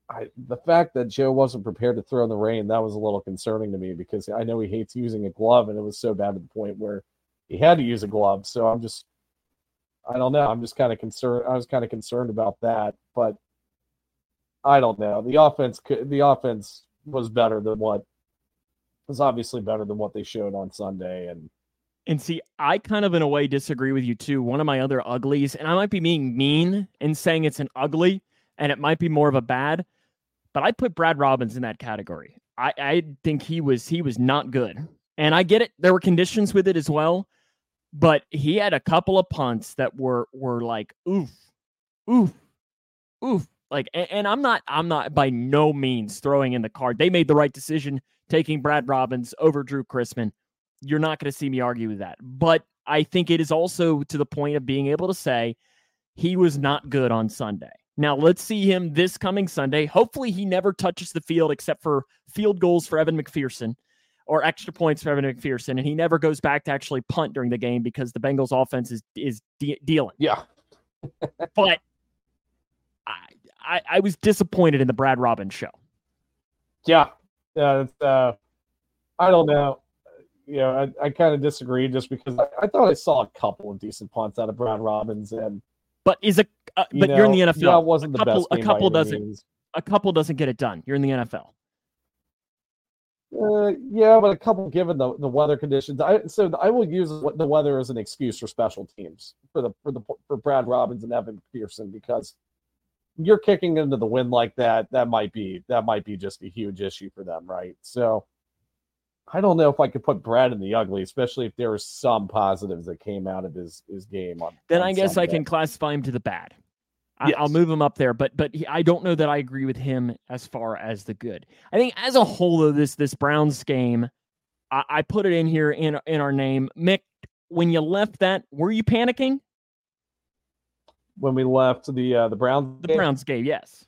[SPEAKER 2] I, the fact that Joe wasn't prepared to throw in the rain, that was a little concerning to me because I know he hates using a glove and it was so bad to the point where he had to use a glove. So I'm just, I don't know. I'm just kind of concerned. I was kind of concerned about that, but I don't know. The offense, could, the offense was better than what was obviously better than what they showed on Sunday, and
[SPEAKER 1] And see, I kind of in a way disagree with you too. One of my other uglies, and I might be being mean in saying it's an ugly, and it might be more of a bad, but I put Brad Robbins in that category. I, I think he was he was not good. And I get it. There were conditions with it as well, but he had a couple of punts that were were like oof, oof, oof. Like and, and I'm not I'm not by no means throwing in the card. They made the right decision taking Brad Robbins over Drue Chrisman you're not going to see me argue with that. But I think it is also to the point of being able to say he was not good on Sunday. Now, let's see him this coming Sunday. Hopefully, he never touches the field except for field goals for Evan McPherson or extra points for Evan McPherson, and he never goes back to actually punt during the game because the Bengals offense is is de- dealing.
[SPEAKER 2] Yeah.
[SPEAKER 1] but I, I, I was disappointed in the Brad Robbins show.
[SPEAKER 2] Yeah, yeah. Uh, I don't know. You know, I, I kind of disagree just because I, I, thought I saw a couple of decent punts out of Brad Robbins, and
[SPEAKER 1] but is a uh, but you are in the NFL.
[SPEAKER 2] Yeah, wasn't
[SPEAKER 1] a
[SPEAKER 2] the best.
[SPEAKER 1] a couple doesn't. Means. A couple doesn't get it done. You're in the NFL.
[SPEAKER 2] Uh, yeah, but a couple given the, the weather conditions. I so I will use the weather as an excuse for special teams for the for the for Brad Robbins and Evan Pearson because you're kicking into the wind like that. That might be that might be just a huge issue for them, right? So I don't know if I could put Brad in the ugly, especially if there were some positives that came out of his his game on.
[SPEAKER 1] Then
[SPEAKER 2] on
[SPEAKER 1] I guess
[SPEAKER 2] Sunday.
[SPEAKER 1] I can classify him to the bad.
[SPEAKER 2] Yes.
[SPEAKER 1] I'll move him up there, but but he, I don't know that I agree with him as far as the good. I think as a whole, though, this this Browns game, I, I put it in here in in our name. Mick, when you left that, were you panicking?
[SPEAKER 2] When we left the uh, the Browns,
[SPEAKER 1] the
[SPEAKER 2] game?
[SPEAKER 1] Browns game, yes,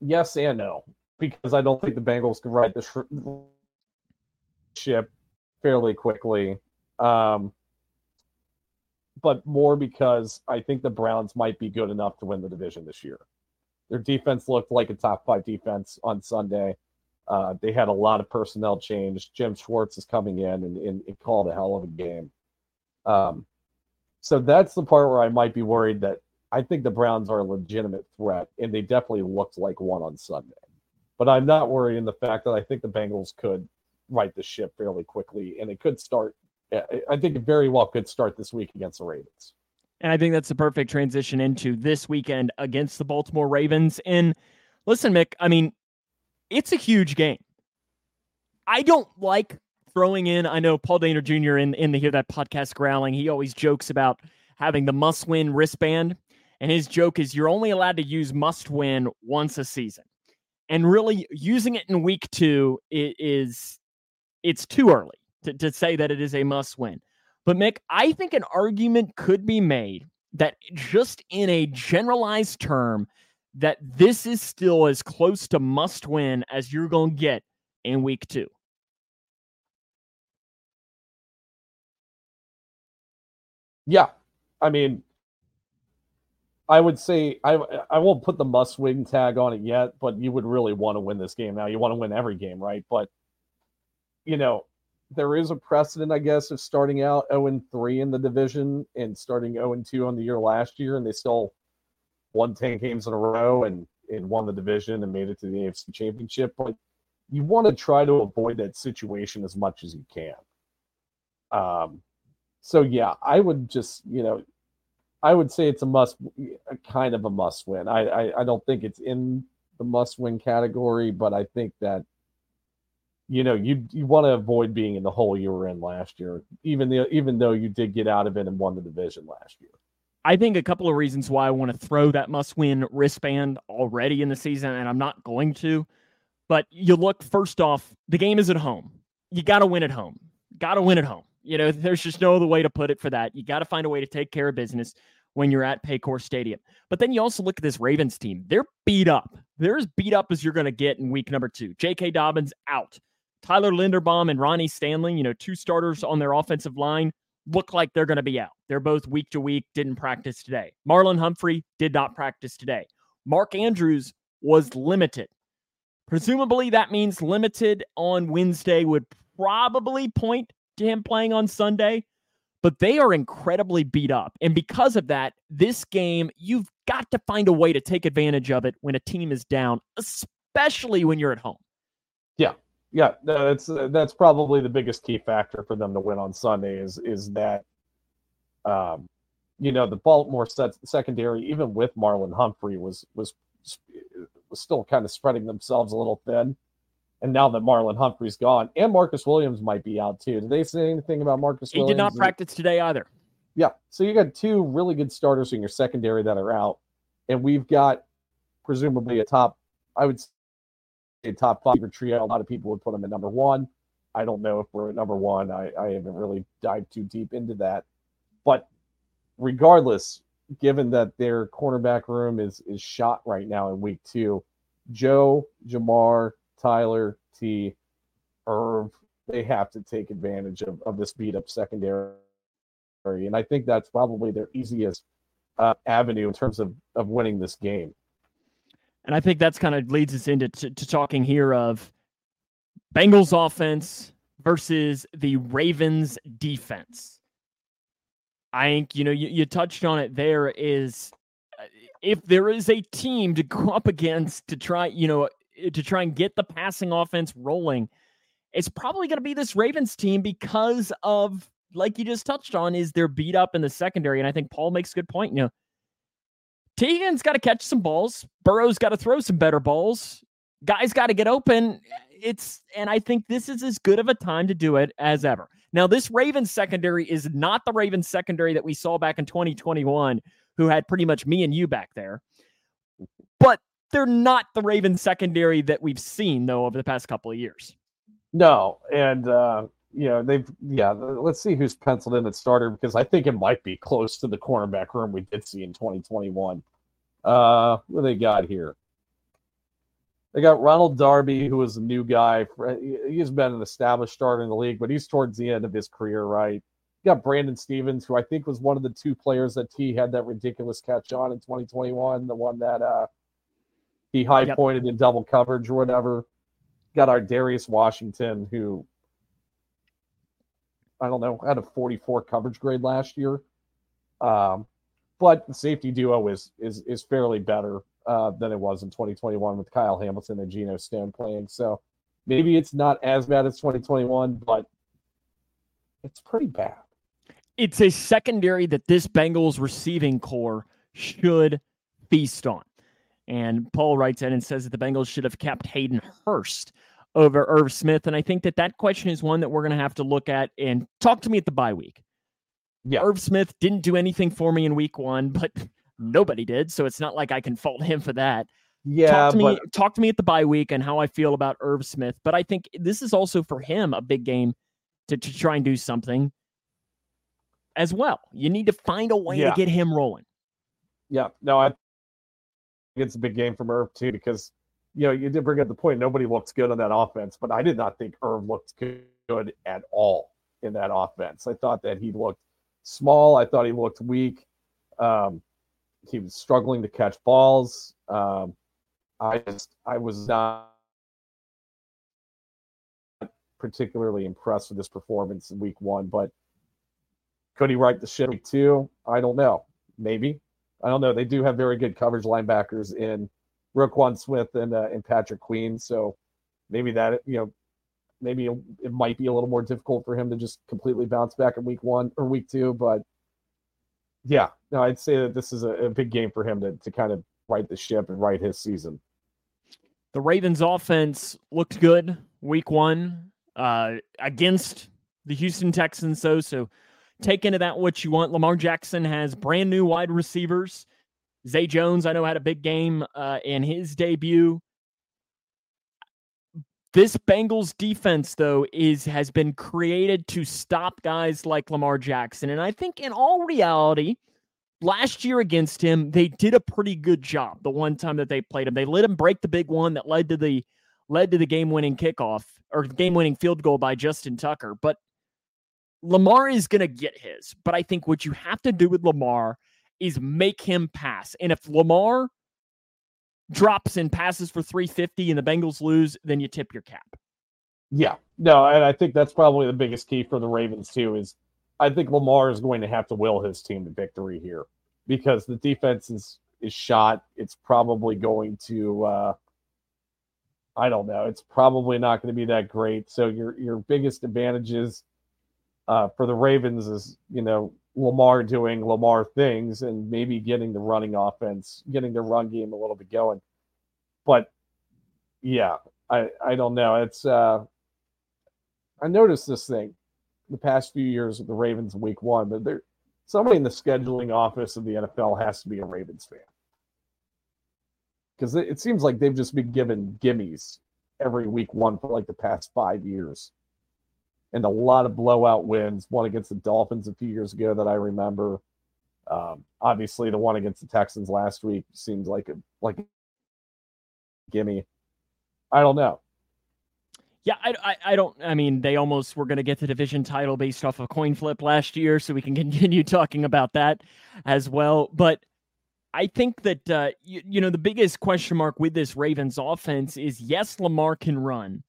[SPEAKER 2] yes and no, because I don't think the Bengals can right the ship fairly quickly. Um, but more because I think the Browns might be good enough to win the division this year. Their defense looked like a top five defense on Sunday. Uh, they had a lot of personnel change. Jim Schwartz is coming in and, and, and called a hell of a game. Um, so that's the part where I might be worried that I think the Browns are a legitimate threat, and they definitely looked like one on Sunday. But I'm not worried in the fact that I think the Bengals could right the ship fairly quickly, and it could start I think very well could start this week against the Ravens.
[SPEAKER 1] And I think that's the perfect transition into this weekend against the Baltimore Ravens. And listen, Mick, I mean, it's a huge game. I don't like throwing in, I know Paul Dehner Jr. in, in the Hear That podcast growling, he always jokes about having the must win wristband. And his joke is you're only allowed to use must win once a season. And really using it in week two is it's too early to, to say that it is a must win. But Mick, I think an argument could be made that just in a generalized term, that this is still as close to must win as you're going to get in week two.
[SPEAKER 2] Yeah. I mean, I would say I I won't put the must win tag on it yet, but you would really want to win this game now. You want to win every game, right? But you know, there is a precedent, I guess, of starting out 0 3 in the division and starting 0 2 on the year last year, and they still won 10 games in a row and, and won the division and made it to the AFC Championship. But you want to try to avoid that situation as much as you can. Um, so yeah, I would just, you know, I would say it's a must, a kind of a must win. I, I, I don't think it's in the must win category, but I think that you know you you want to avoid being in the hole you were in last year, even the, even though you did get out of it and won the division last year.
[SPEAKER 1] I think a couple of reasons why I want to throw that must win wristband already in the season, and I'm not going to. But you look first off, the game is at home. You got to win at home. Got to win at home. You know, there's just no other way to put it for that. You got to find a way to take care of business when you're at Paycor Stadium. But then you also look at this Ravens team. They're beat up. They're as beat up as you're going to get in week number two. J.K. Dobbins out. Tyler Linderbaum and Ronnie Stanley, you know, two starters on their offensive line, look like they're going to be out. They're both week to week, didn't practice today. Marlon Humphrey did not practice today. Mark Andrews was limited. Presumably, that means limited on Wednesday would probably point to him playing on Sunday, but they are incredibly beat up. And because of that, this game, you've got to find a way to take advantage of it when a team is down, especially when you're at home.
[SPEAKER 2] Yeah, yeah, that's that's probably the biggest key factor for them to win on Sunday is is that, um, you know, the Baltimore set, secondary, even with Marlon Humphrey, was was was still kind of spreading themselves a little thin, and now that Marlon Humphrey's gone, and Marcus Williams might be out too. Did they say anything about Marcus?
[SPEAKER 1] He
[SPEAKER 2] Williams?
[SPEAKER 1] did not practice today either.
[SPEAKER 2] Yeah, so you got two really good starters in your secondary that are out, and we've got presumably a top, I would top five or trio. A lot of people would put him at number one. I don't know if we're at number one. I, I haven't really dived too deep into that. But regardless, given that their cornerback room is is shot right now in week two, Joe, Ja'Marr, Tyler, Tee, Irv, they have to take advantage of, of this beat up secondary. And I think that's probably their easiest uh, avenue in terms of, of winning this game.
[SPEAKER 1] And I think that's kind of leads us into to, talking here of Bengals offense versus the Ravens defense. I think, you know, you, you touched on it there is uh, if there is a team to go up against to try, you know, to try and get the passing offense rolling, it's probably going to be this Ravens team because of, like you just touched on, is they're beat up in the secondary. And I think Paul makes a good point. You know, Teagan's got to catch some balls. Burrow's got to throw some better balls. Guys got to get open. It's and I think this is as good of a time to do it as ever. Now, this Ravens secondary is not the Ravens secondary that we saw back in 2021, who had pretty much me and you back there. But they're not the Ravens secondary that we've seen though over the past couple of years.
[SPEAKER 2] No, and uh, you know they've yeah. Let's see who's penciled in at starter because I think it might be close to the cornerback room we did see in 2021. Uh, what they got here? They got Ronald Darby, who is a new guy. He's been an established starter in the league, but he's towards the end of his career, right? You got Brandon Stephens, who I think was one of the two players that Tee had that ridiculous catch on in 2021, the one that uh, he high pointed yep. in double coverage or whatever. Got our Darius Washington, who I don't know, had a 44 coverage grade last year. Um, but the safety duo is is is fairly better uh, than it was in 2021 with Kyle Hamilton and Geno Stone playing. So maybe it's not as bad as 2021, but it's pretty bad.
[SPEAKER 1] It's a secondary that this Bengals receiving core should feast on. And Paul writes in and says that the Bengals should have kept Hayden Hurst over Irv Smith. And I think that that question is one that we're going to have to look at and talk to me at the bye week. Yeah. Irv Smith didn't do anything for me in week one, but nobody did. So it's not like I can fault him for that.
[SPEAKER 2] Yeah.
[SPEAKER 1] Talk to
[SPEAKER 2] but...
[SPEAKER 1] me, talk to me at the bye week and how I feel about Irv Smith. But I think this is also for him a big game to, to try and do something as well. You need to find a way yeah. to get him rolling.
[SPEAKER 2] Yeah. No, I think it's a big game from Irv too, because you know, you did bring up the point. Nobody looks good on that offense, but I did not think Irv looked good at all in that offense. I thought that he looked small. I thought he looked weak. Um, he was struggling to catch balls. Um, I just I was not particularly impressed with this performance in week one, but could he right the ship week two? I don't know. Maybe. I don't know. They do have very good coverage linebackers in Roquan Smith and uh, and Patrick Queen, so maybe that you know maybe it might be a little more difficult for him to just completely bounce back in week one or week two, but yeah, no, I'd say that this is a, a big game for him to, to kind of right the ship and right his season.
[SPEAKER 1] The Ravens offense looked good week one uh, against the Houston Texans, though. So take into that what you want. Lamar Jackson has brand new wide receivers. Zay Jones, I know, had a big game uh, in his debut. This Bengals defense, though, is has been created to stop guys like Lamar Jackson. And I think in all reality, last year against him, they did a pretty good job the one time that they played him. They let him break the big one that led to the led to the game-winning kickoff or game-winning field goal by Justin Tucker. But Lamar is going to get his. But I think what you have to do with Lamar is make him pass. And if Lamar drops and passes for 350 and the Bengals lose, then you tip your cap.
[SPEAKER 2] Yeah. No, and I think that's probably the biggest key for the Ravens too is I think Lamar is going to have to will his team to victory here because the defense is is shot. It's probably going to uh I don't know. It's probably not going to be that great. So your your biggest advantages uh, for the Ravens is you know Lamar doing Lamar things and maybe getting the running offense, getting the run game a little bit going. But yeah, I I don't know. It's uh I noticed this thing the past few years with the Ravens week one, but there somebody in the scheduling office of the NFL has to be a Ravens fan. Because it, it seems like they've just been given gimmies every week one for like the past five years. And a lot of blowout wins. One against the Dolphins a few years ago that I remember. Um, obviously, the one against the Texans last week seems like a like a gimme. I don't know.
[SPEAKER 1] Yeah, I, I, I, don't. I mean, they almost were going to get the division title based off a coin flip last year, so we can continue talking about that as well. But I think that uh, you, you know the biggest question mark with this Ravens offense is yes, Lamar can run,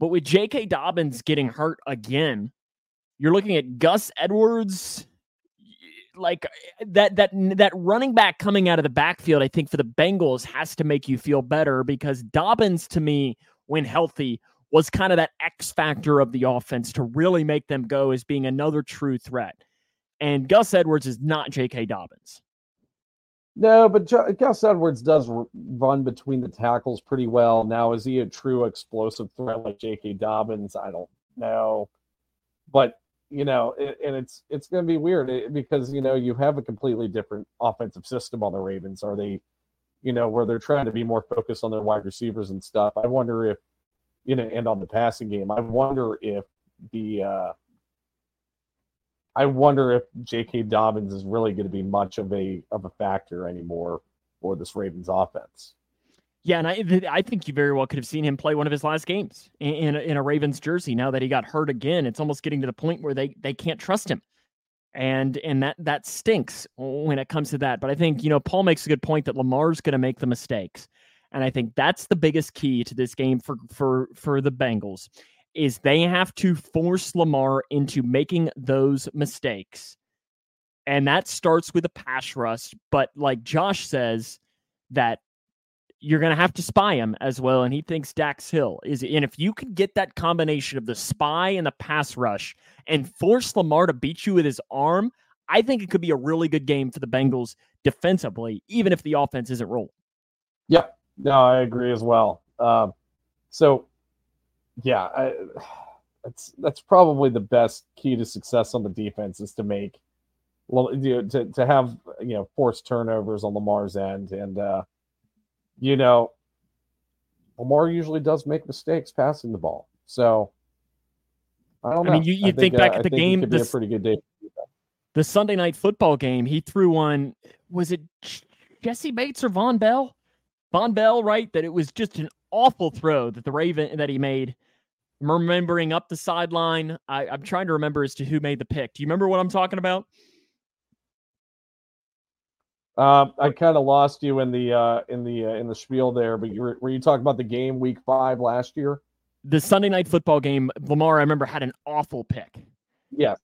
[SPEAKER 1] but with J.K. Dobbins getting hurt again, you're looking at Gus Edwards, like eh, that that that running back coming out of the backfield. I think for the Bengals has to make you feel better because Dobbins, to me, when healthy, was kind of that X factor of the offense to really make them go as being another true threat. And Gus Edwards is not J.K. Dobbins.
[SPEAKER 2] No, but Gus Edwards does run between the tackles pretty well. Now, is he a true explosive threat like J.K. Dobbins? I don't know, but you know, it, and it's it's going to be weird eh, because you know you have a completely different offensive system on the Ravens. Are they, you know, where they're trying to be more focused on their wide receivers and stuff? I wonder if, you know, and on the passing game. I wonder if the uh, I wonder if J.K. Dobbins is really going to be much of a of a factor anymore for this Ravens offense.
[SPEAKER 1] Yeah, and I I think you very well could have seen him play one of his last games in in a, in a Ravens jersey. Now that he got hurt again, it's almost getting to the point where they they can't trust him, and and that that stinks when it comes to that. But I think you know Paul makes a good point that Lamar's going to make the mistakes, and I think that's the biggest key to this game for for for the Bengals is they have to force Lamar into making those mistakes. And that starts with a pass rush. But like Josh says, that you're going to have to spy him as well. And he thinks Dax Hill is. And if you can get that combination of the spy and the pass rush and force Lamar to beat you with his arm, I think it could be a really good game for the Bengals defensively, even if the offense isn't rolling.
[SPEAKER 2] Yep. No, I agree as well. Um, so yeah, I, that's that's probably the best key to success on the defense is to make you know, to to have you know forced turnovers on Lamar's end, and uh, you know Lamar usually does make mistakes passing the ball. So I don't know. I
[SPEAKER 1] mean, you, you think, think, back uh, at the game,
[SPEAKER 2] this, a pretty good day.
[SPEAKER 1] The Sunday night football game, he threw one. Was it Jessie Bates or Vonn Bell? Vonn Bell, right? That it was just an awful throw that the Raven that he made remembering up the sideline. I, I'm trying to remember as to who made the pick. Do you remember what I'm talking about?
[SPEAKER 2] Um, I kind of lost you in the uh, in the uh, in the spiel there, but you were, were you talking about the game week five last year?
[SPEAKER 1] The Sunday night football game, Lamar, I remember had an awful pick.
[SPEAKER 2] Yeah,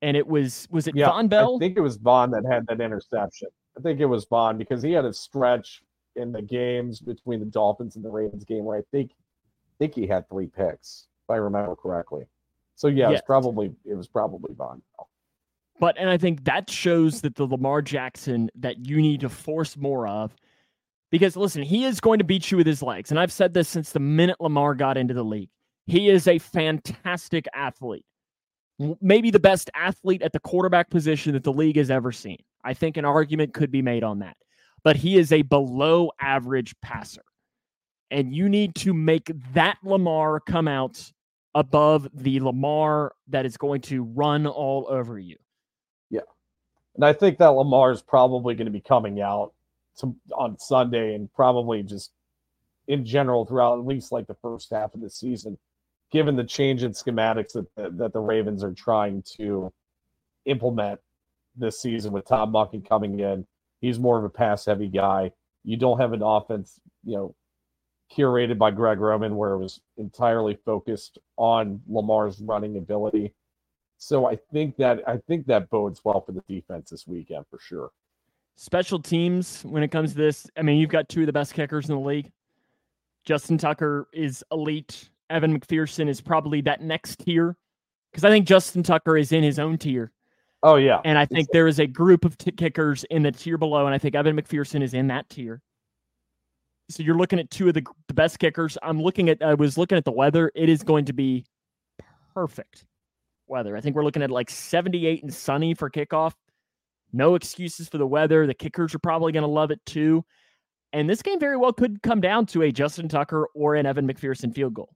[SPEAKER 1] and it was was it yeah, Vonn Bell?
[SPEAKER 2] I think it was Vonn that had that interception. I think it was Vonn because he had a stretch in the games between the Dolphins and the Ravens game where I think think he had three picks, if I remember correctly. So yeah, yes. it was probably it was probably Vonn.
[SPEAKER 1] But and I think that shows that the Lamar Jackson that you need to force more of. Because listen, he is going to beat you with his legs. And I've said this since the minute Lamar got into the league. He is a fantastic athlete. Maybe the best athlete at the quarterback position that the league has ever seen. I think an argument could be made on that. But he is a below average passer and you need to make that Lamar come out above the Lamar that is going to run all over you.
[SPEAKER 2] Yeah. And I think that Lamar is probably going to be coming out to, on Sunday and probably just in general throughout at least like the first half of the season, given the change in schematics that, that, that the Ravens are trying to implement this season with Todd Monken coming in. He's more of a pass heavy guy. You don't have an offense, you know, curated by Greg Roman, where it was entirely focused on Lamar's running ability. So I think that I think that bodes well for the defense this weekend for sure.
[SPEAKER 1] Special teams when it comes to this, I mean, you've got two of the best kickers in the league. Justin Tucker is elite. Evan McPherson is probably that next tier because I think Justin Tucker is in his own tier.
[SPEAKER 2] Oh yeah,
[SPEAKER 1] and I think there is a group of t- kickers in the tier below, and I think Evan McPherson is in that tier. So you're looking at two of the, the best kickers. I'm looking at I was looking at the weather. It is going to be perfect weather. I think we're looking at like 78 and sunny for kickoff. No excuses for the weather. The kickers are probably going to love it too. And this game very well could come down to a Justin Tucker or an Evan McPherson field goal.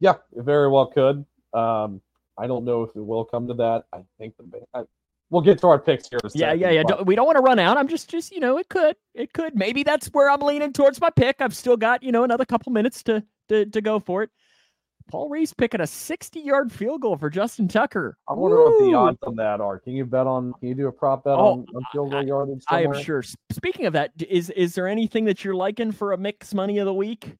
[SPEAKER 2] Yeah, it very well could. Um, I don't know if it will come to that. I think the I, we'll get to our picks here.
[SPEAKER 1] Yeah, yeah, yeah. Don't, we don't want to run out. I'm just, just you know, it could, it could. Maybe that's where I'm leaning towards my pick. I've still got you know another couple minutes to to to go for it. Paul Reese picking a 60 yard field goal for Justin Tucker.
[SPEAKER 2] I wonder Woo! what the odds on that are. Can you bet on? Can you do a prop bet oh, on, on, field goal yardage? Somewhere?
[SPEAKER 1] I am sure. Speaking of that, is is there anything that you're liking for a mix money of the week?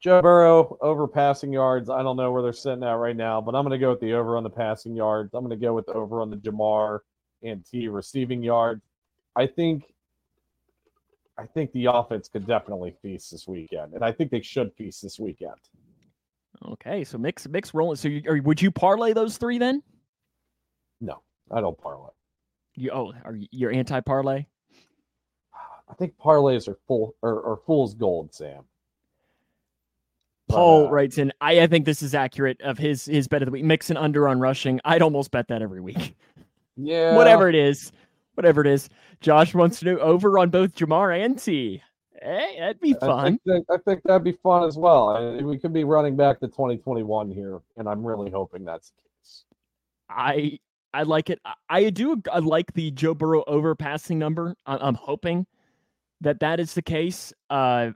[SPEAKER 2] Joe Burrow over passing yards. I don't know where they're sitting at right now, but I'm going to go with the over on the passing yards. I'm going to go with the over on the Ja'Marr and Tee receiving yards. I think I think the offense could definitely feast this weekend, and I think they should feast this weekend.
[SPEAKER 1] Okay, so mix mix rolling. So you, or would you parlay those three then?
[SPEAKER 2] No, I don't parlay.
[SPEAKER 1] You oh, are you anti parlay?
[SPEAKER 2] I think parlays are full or, or fool's gold, Sam.
[SPEAKER 1] Paul uh, writes in, I, I think this is accurate of his his bet of the week. Mix Mixon under on rushing. I'd almost bet that every week.
[SPEAKER 2] Yeah.
[SPEAKER 1] whatever it is. Whatever it is. Josh wants to do over on both Ja'Marr and Tee. Hey, that'd be fun.
[SPEAKER 2] I think, I think that'd be fun as well. I, we could be running back to 2021 here, and I'm really hoping that's the case.
[SPEAKER 1] I I like it. I do I like the Joe Burrow overpassing number. I'm hoping that that is the case. Uh,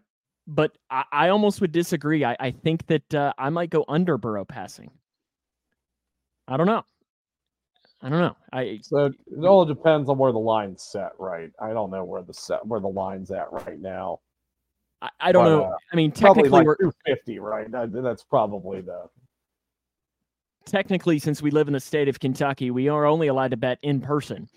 [SPEAKER 1] but I, I almost would disagree. I, I think that uh, I might go under Burrow passing. I don't know. I don't know. I
[SPEAKER 2] so it all depends on where the line's set, right? I don't know where the set where the line's at right now.
[SPEAKER 1] I, I don't but, know. Uh, I mean, technically like we're
[SPEAKER 2] 250, right? That, that's probably the.
[SPEAKER 1] Technically, since we live in the state of Kentucky, we are only allowed to bet in person,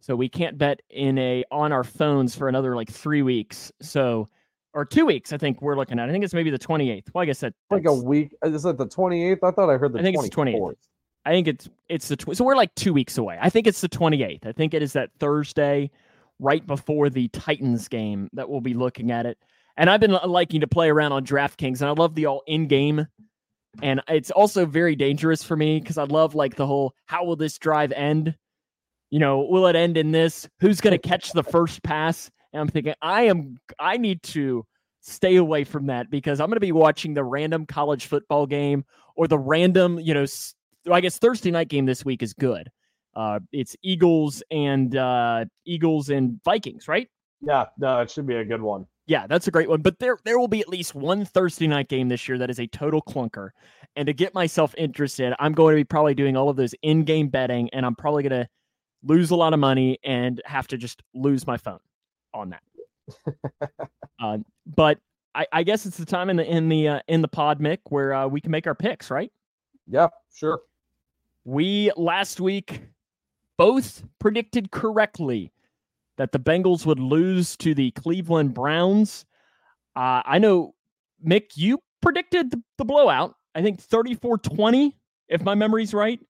[SPEAKER 1] so we can't bet in a on our phones for another like three weeks. So or two weeks. I think we're looking at. I think it's maybe the 28th. Well, I guess that
[SPEAKER 2] like a week. Uh, is it the 28th? I thought I heard the. I think 24th. it's 28th.
[SPEAKER 1] I think it's it's the tw- so we're like two weeks away. I think it's the 28th. I think it is that Thursday, right before the Titans game that we'll be looking at it. And I've been uh, liking to play around on DraftKings, and I love the all in game. And it's also very dangerous for me because I love like the whole how will this drive end? You know, will it end in this? Who's going to catch the first pass? And I'm thinking, I am, I need to stay away from that because I'm going to be watching the random college football game or the random, you know, I guess Thursday night game this week is good. Uh, it's Eagles and uh, Eagles and Vikings, right?
[SPEAKER 2] Yeah, no, it should be a good one.
[SPEAKER 1] Yeah, that's a great one. But there, there will be at least one Thursday night game this year that is a total clunker. And to get myself interested, I'm going to be probably doing all of those in-game betting, and I'm probably going to lose a lot of money and have to just lose my phone on that. uh, but I, I, guess it's the time in the in the uh, in the pod Mick where uh, we can make our picks, right?
[SPEAKER 2] Yeah, sure.
[SPEAKER 1] We last week both predicted correctly that the Bengals would lose to the Cleveland Browns. Uh, I know, Mick, you predicted the, the blowout. I think 34 20, if my memory's right.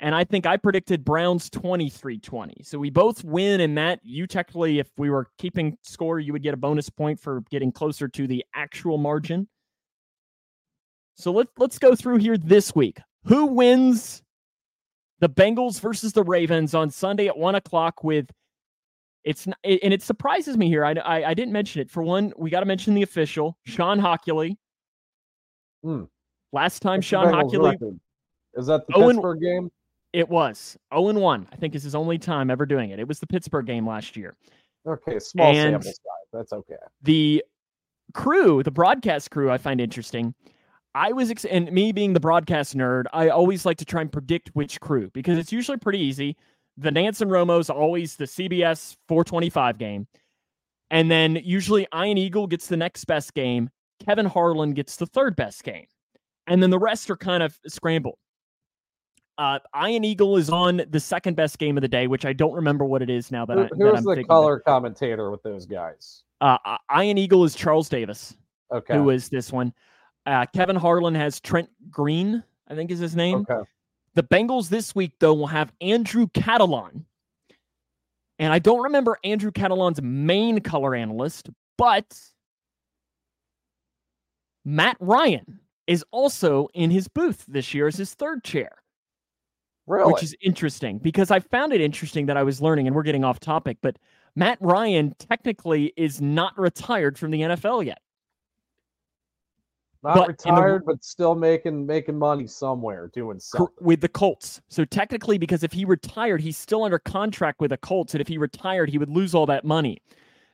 [SPEAKER 1] And I think I predicted Browns 23 20. So we both win in that. You technically, if we were keeping score, you would get a bonus point for getting closer to the actual margin. So let, let's go through here this week. Who wins the Bengals versus the Ravens on Sunday at one o'clock with it's and it surprises me here. I, I, I didn't mention it. For one, we got to mention the official, Shawn Hochuli.
[SPEAKER 2] Hmm.
[SPEAKER 1] Last time Shawn Hochuli.
[SPEAKER 2] Is that the Owen, Pittsburgh game?
[SPEAKER 1] It was 0 and 1. I think is his only time ever doing it. It was the Pittsburgh game last year.
[SPEAKER 2] Okay, small and sample size. That's okay.
[SPEAKER 1] The crew, the broadcast crew, I find interesting. I was, ex- and me being the broadcast nerd, I always like to try and predict which crew because it's usually pretty easy. The Nantz and Romo's always the CBS 425 game. And then usually Ian Eagle gets the next best game. Kevin Harlan gets the third best game. And then the rest are kind of scrambled. Uh, Ian Eagle is on the second best game of the day, which I don't remember what it is now that, Who, I,
[SPEAKER 2] who's the color commentator with those guys?
[SPEAKER 1] Uh, Ian Eagle is Charles Davis.
[SPEAKER 2] Okay.
[SPEAKER 1] Who is this one? Uh, Kevin Harlan has Trent Green, I think is his name.
[SPEAKER 2] Okay.
[SPEAKER 1] The Bengals this week, though, will have Andrew Catalon. And I don't remember Andrew Catalon's main color analyst, but Matt Ryan is also in his booth this year as his third chair.
[SPEAKER 2] Really?
[SPEAKER 1] Which is interesting because I found it interesting that I was learning, and we're getting off topic, but Matt Ryan technically is not retired from the NFL yet.
[SPEAKER 2] Not
[SPEAKER 1] But in the-
[SPEAKER 2] retired, but still making making money somewhere, doing something.
[SPEAKER 1] with the Colts. So technically, because if he retired, he's still under contract with the Colts, and if he retired, he would lose all that money.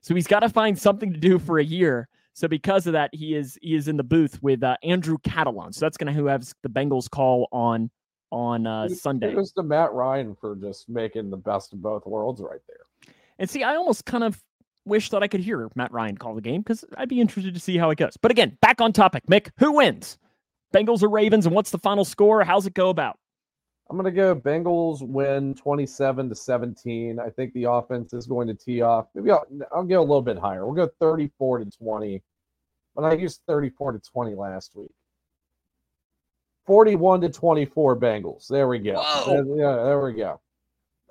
[SPEAKER 1] So he's got to find something to do for a year. So because of that, he is he is in the booth with uh, Andrew Catalon. So that's going to who has the Bengals call on on uh, Sunday.
[SPEAKER 2] Kudos to Matt Ryan for just making the best of both worlds right there.
[SPEAKER 1] And see, I almost kind of wish that I could hear Matt Ryan call the game because I'd be interested to see how it goes. But again, back on topic, Mick. Who wins? Bengals or Ravens? And what's the final score? How's it go about?
[SPEAKER 2] I'm gonna go Bengals win 27 to 17. I think the offense is going to tee off. Maybe I'll, I'll go a little bit higher. We'll go 34 to 20. But I used 34 to 20 last week. 41 to 24 Bengals. There we go.
[SPEAKER 1] Whoa.
[SPEAKER 2] Yeah, there we go.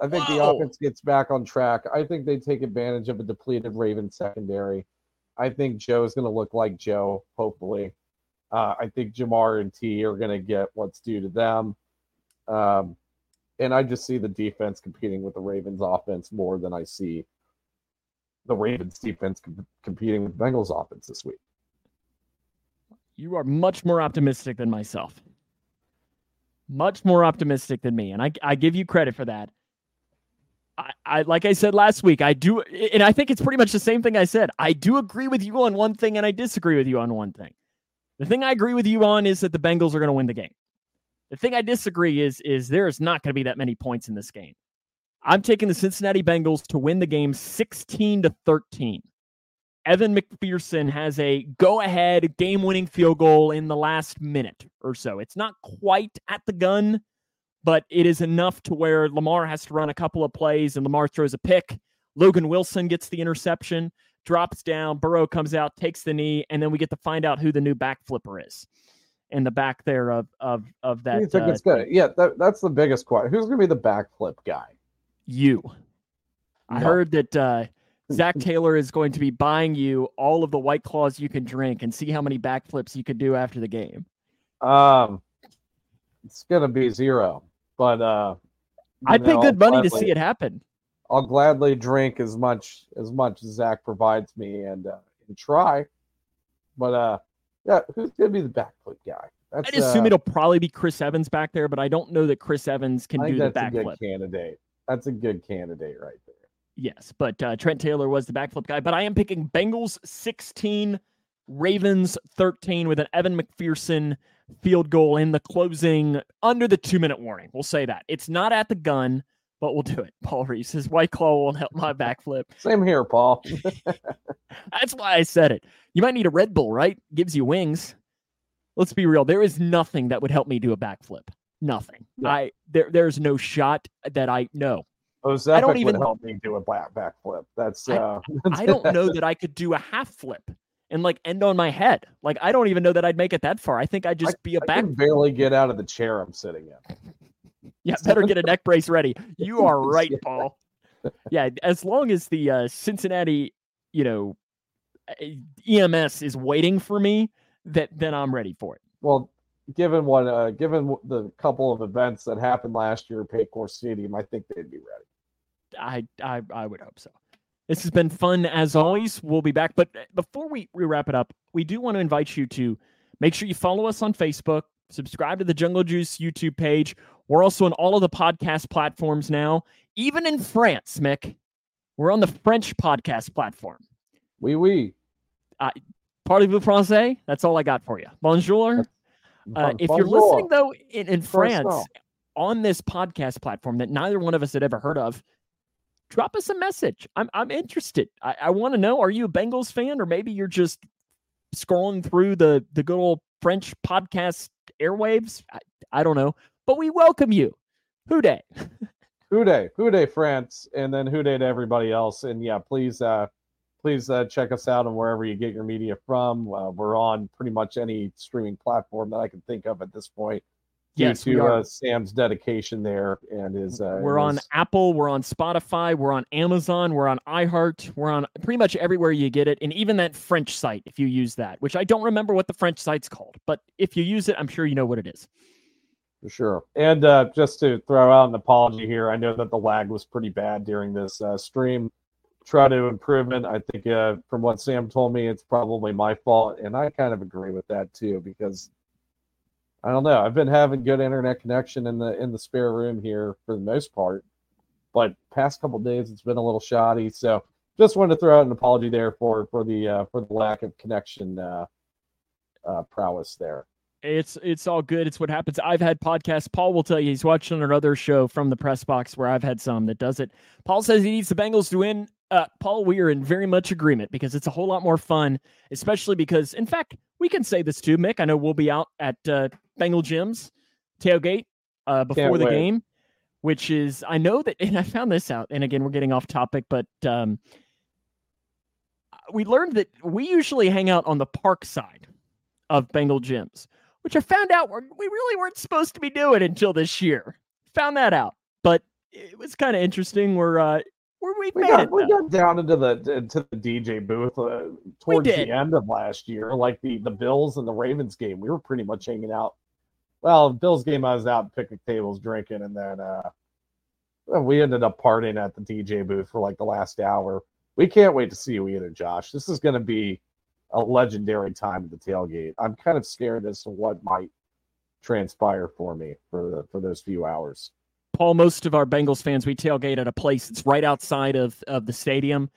[SPEAKER 2] I think the offense gets back on track. I think they take advantage of a depleted Ravens secondary. I think Joe is going to look like Joe, hopefully. Uh, I think Ja'Marr and Tee are going to get what's due to them. Um, and I just see the defense competing with the Ravens offense more than I see the Ravens defense com- competing with Bengals offense this week.
[SPEAKER 1] You are much more optimistic than myself. Much more optimistic than me. And I, I give you credit for that. I, I like I said last week, I do and I think it's pretty much the same thing I said. I do agree with you on one thing and I disagree with you on one thing. The thing I agree with you on is that the Bengals are going to win the game. The thing I disagree is is there is not going to be that many points in this game. I'm taking the Cincinnati Bengals to win the game 16 to 13. Evan McPherson has a go ahead game winning field goal in the last minute or so. It's not quite at the gun, but it is enough to where Lamar has to run a couple of plays and Lamar throws a pick. Logan Wilson gets the interception, drops down, Burrow comes out, takes the knee, and then we get to find out who the new back flipper is in the back there of of of that.
[SPEAKER 2] you think
[SPEAKER 1] uh,
[SPEAKER 2] it's good? Yeah, that, that's the biggest question. Who's going to be the backflip guy?
[SPEAKER 1] you. I heard that uh, Zac Taylor is going to be buying you all of the White Claws you can drink and see how many backflips you could do after the game.
[SPEAKER 2] Um, it's going to be zero, but uh,
[SPEAKER 1] I'd pay
[SPEAKER 2] know,
[SPEAKER 1] good money to see it happen.
[SPEAKER 2] I'll gladly drink as much as much as Zach provides me and uh, and try. But uh, yeah, who's gonna be the backflip guy? That's,
[SPEAKER 1] I'd assume
[SPEAKER 2] uh,
[SPEAKER 1] it'll probably be Chris Evans back there, but I don't know that Chris Evans can do the
[SPEAKER 2] that's a good
[SPEAKER 1] backflip.
[SPEAKER 2] candidate. That's a good candidate right there.
[SPEAKER 1] Yes, but uh, Trent Taylor was the backflip guy. But I am picking Bengals 16, Ravens 13 with an Evan McPherson field goal in the closing under the two minute warning. We'll say that. It's not at the gun, but we'll do it. Paul Reese says White Claw won't help my backflip.
[SPEAKER 2] Same here, Paul.
[SPEAKER 1] That's why I said it. You might need a Red Bull, right? Gives you wings. Let's be real. There is nothing that would help me do a backflip. Nothing.
[SPEAKER 2] Yeah.
[SPEAKER 1] I there there's no shot that I know.
[SPEAKER 2] Ozempic
[SPEAKER 1] I don't
[SPEAKER 2] would
[SPEAKER 1] even-
[SPEAKER 2] help me do a back backflip. That's
[SPEAKER 1] I-
[SPEAKER 2] uh,
[SPEAKER 1] I don't know that I could do a half flip and like end on my head. Like I don't even know that I'd make it that far. I think I'd just be a
[SPEAKER 2] I
[SPEAKER 1] back.
[SPEAKER 2] can barely get out of the chair I'm sitting in.
[SPEAKER 1] Yeah, better get a neck brace ready. You are right, Paul. Yeah, as long as the uh, Cincinnati, you know, EMS is waiting for me, that then I'm ready for it.
[SPEAKER 2] Well, given what, uh, given the couple of events that happened last year at Paycor Stadium, I think they'd be ready.
[SPEAKER 1] I I I would hope so. This has been fun as always. We'll be back, but uh, before we, we wrap it up, we do want to invite you to make sure you follow us on Facebook, subscribe to the Jungle Juice YouTube page. We're also on all of the podcast platforms now, even in France, Mick. We're on the French podcast platform.
[SPEAKER 2] Oui, oui.
[SPEAKER 1] Parlez-vous français? That's all I got for you. Bonjour. Uh, if you're listening though in, in France on this podcast platform that neither one of us had ever heard of, drop us a message. I'm I'm interested. I, I want to know: Are you a Bengals fan, or maybe you're just scrolling through the the good old French podcast airwaves? I, I don't know, but we welcome you. Who Dey?
[SPEAKER 2] Who Dey, Houday, France, and then Who Dey to everybody else. And yeah, please, uh, please uh, check us out on wherever you get your media from. Uh, we're on pretty much any streaming platform that I can think of at this point. Due
[SPEAKER 1] Yes,
[SPEAKER 2] to uh, Sam's dedication there and his. Uh,
[SPEAKER 1] we're on Apple, we're on Spotify, we're on Amazon, we're on iHeart, we're on pretty much everywhere you get it, and even that French site if you use that, which I don't remember what the French site's called, but if you use it, I'm sure you know what it is.
[SPEAKER 2] For sure. And uh, just to throw out an apology here, I know that the lag was pretty bad during this uh, stream. try to improve it. I think uh, from what Sam told me, it's probably my fault, and I kind of agree with that too because I don't know. I've been having good internet connection in the in the spare room here for the most part, but past couple days it's been a little shoddy. So just wanted to throw out an apology there for for the uh, for the lack of connection uh, uh, prowess there.
[SPEAKER 1] It's it's all good. It's what happens. I've had podcasts. Paul will tell you he's watching another show from the press box where I've had some that does it. Paul says he needs the Bengals to win. Uh, Paul, we are in very much agreement because it's a whole lot more fun, especially because, in fact, we can say this too, Mick. I know we'll be out at uh, Bengal Jim's tailgate uh, before Can't the wait. game, which is I know that, and I found this out. And again, we're getting off topic, but um, we learned that we usually hang out on the park side of Bengal Jim's which I found out we really weren't supposed to be doing until this year. Found that out, but it was kind of interesting. We're uh, we're we, we
[SPEAKER 2] got. We got down into the into the DJ booth uh, towards the end of last year, like the the Bills and the Ravens game. We were pretty much hanging out. Well, Bills game, I was out picnic tables drinking, and then uh, we ended up partying at the DJ booth for like the last hour. We can't wait to see you either, Josh. This is going to be a legendary time at the tailgate. I'm kind of scared as to what might transpire for me for the, for those few hours.
[SPEAKER 1] Paul, most of our Bengals fans, we tailgate at a place that's right outside of, of the stadium.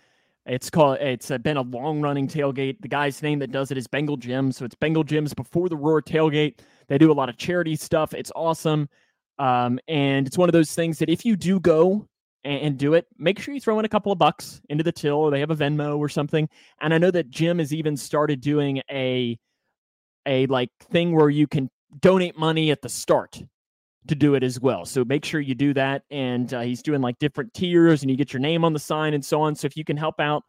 [SPEAKER 1] It's called. It's been a long running tailgate. The guy's name that does it is Bengal Jim. So it's Bengal Jim's before the Roar tailgate. They do a lot of charity stuff. It's awesome, um, and it's one of those things that if you do go and, and, do it, make sure you throw in a couple of bucks into the till or they have a Venmo or something. And I know that Jim has even started doing a a like thing where you can donate money at the start to do it as well. So make sure you do that. And uh, he's doing like different tiers, and you get your name on the sign and so on. So if you can help out,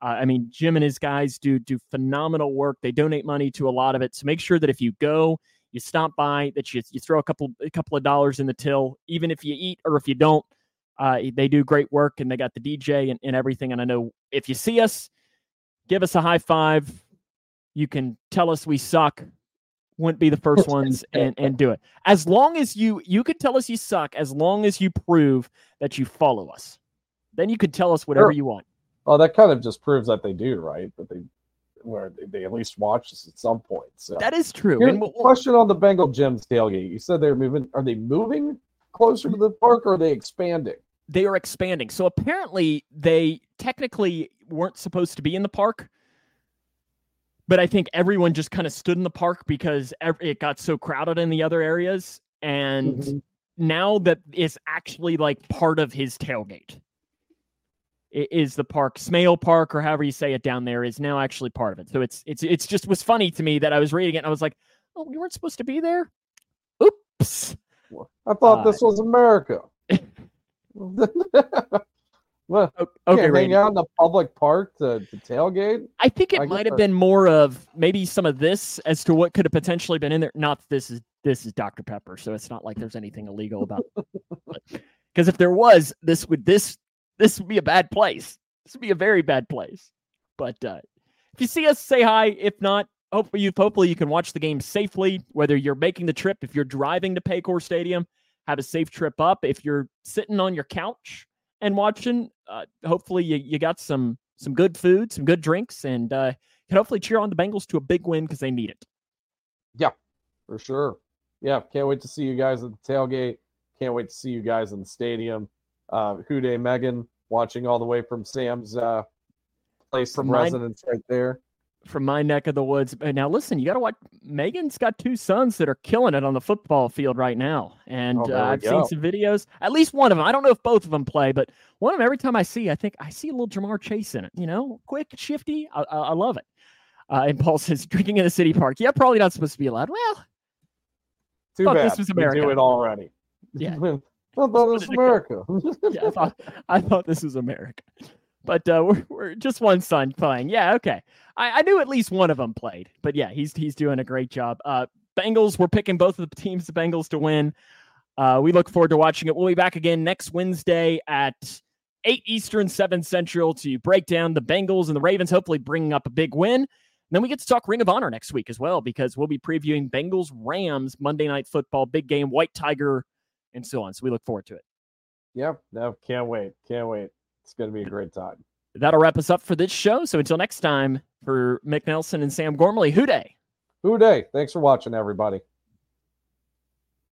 [SPEAKER 1] uh, I mean, Jim and his guys do do phenomenal work. They donate money to a lot of it. So make sure that if you go, you stop by, that you you throw a couple a couple of dollars in the till, even if you eat or if you don't. Uh, they do great work and they got the DJ and, and everything. And I know if you see us, give us a high five. You can tell us we suck. Wouldn't be the first ones and, and do it. As long as you you could tell us you suck, as long as you prove that you follow us. Then you could tell us whatever sure. you want.
[SPEAKER 2] Well, that kind of just proves that they do, right? That they where they, at least watch us at some point. So
[SPEAKER 1] that is true.
[SPEAKER 2] And we'll, question on the Bengal Jim's tailgate. You said they're moving. Are they moving closer to the park or are they expanding?
[SPEAKER 1] they are expanding. So apparently they technically weren't supposed to be in the park. But I think everyone just kind of stood in the park because it got so crowded in the other areas. And mm-hmm. now that it's actually like part of his tailgate. It is the park Smale Park or however you say it down there is now actually part of it. So it's it's it's just was funny to me that I was reading it and I was like, oh, we weren't supposed to be there. Oops.
[SPEAKER 2] I thought uh, this was America. well, okay, hang out in the public park to, to tailgate.
[SPEAKER 1] I think it I might have been more of maybe some of this as to what could have potentially been in there. Not this is this is Dr Pepper, so it's not like there's anything illegal about. Because if there was, this would this this would be a bad place. This would be a very bad place. But uh, if you see us, say hi. If not, hopefully you hopefully you can watch the game safely. Whether you're making the trip, if you're driving to Paycor Stadium, have a safe trip up. If you're sitting on your couch and watching, uh, hopefully you, you got some some good food, some good drinks, and uh, can hopefully cheer on the Bengals to a big win because they need it.
[SPEAKER 2] Yeah, for sure. Yeah, can't wait to see you guys at the tailgate. Can't wait to see you guys in the stadium. Uh, Hude Megan watching all the way from Sam's uh, place from residence right there
[SPEAKER 1] from my neck of the woods. Now, listen, you got to watch. Megan's got two sons that are killing it on the football field right now, and oh, uh, I've go. seen some videos. At least one of them. I don't know if both of them play, but one of them. Every time I see, I think I see a little Ja'Marr Chase in it. You know, quick, shifty. I, I, I love it. Uh, and Paul says, drinking in the city park. Yeah, probably not supposed to be allowed. Well,
[SPEAKER 2] too bad. This was America. Do it already.
[SPEAKER 1] Yeah.
[SPEAKER 2] I thought it was America.
[SPEAKER 1] yeah, I thought, I thought this was America but uh, we're, we're just one son playing. Yeah, okay. I, I knew at least one of them played, but yeah, he's he's doing a great job. Uh, Bengals, we're picking both of the teams, the Bengals, to win. Uh, we look forward to watching it. We'll be back again next Wednesday at 8 Eastern, 7 Central to break down the Bengals and the Ravens, hopefully bringing up a big win. Then we get to talk Ring of Honor next week as well, because we'll be previewing Bengals Rams Monday Night Football, big game, White Tiger, and so on. So we look forward to it.
[SPEAKER 2] Yep. No, can't wait. Can't wait. It's going to be a great time.
[SPEAKER 1] That'll wrap us up for this show. So until next time, for Mick Nelson and Sam Gormley, Who Dey.
[SPEAKER 2] Who Dey. Thanks for watching, everybody.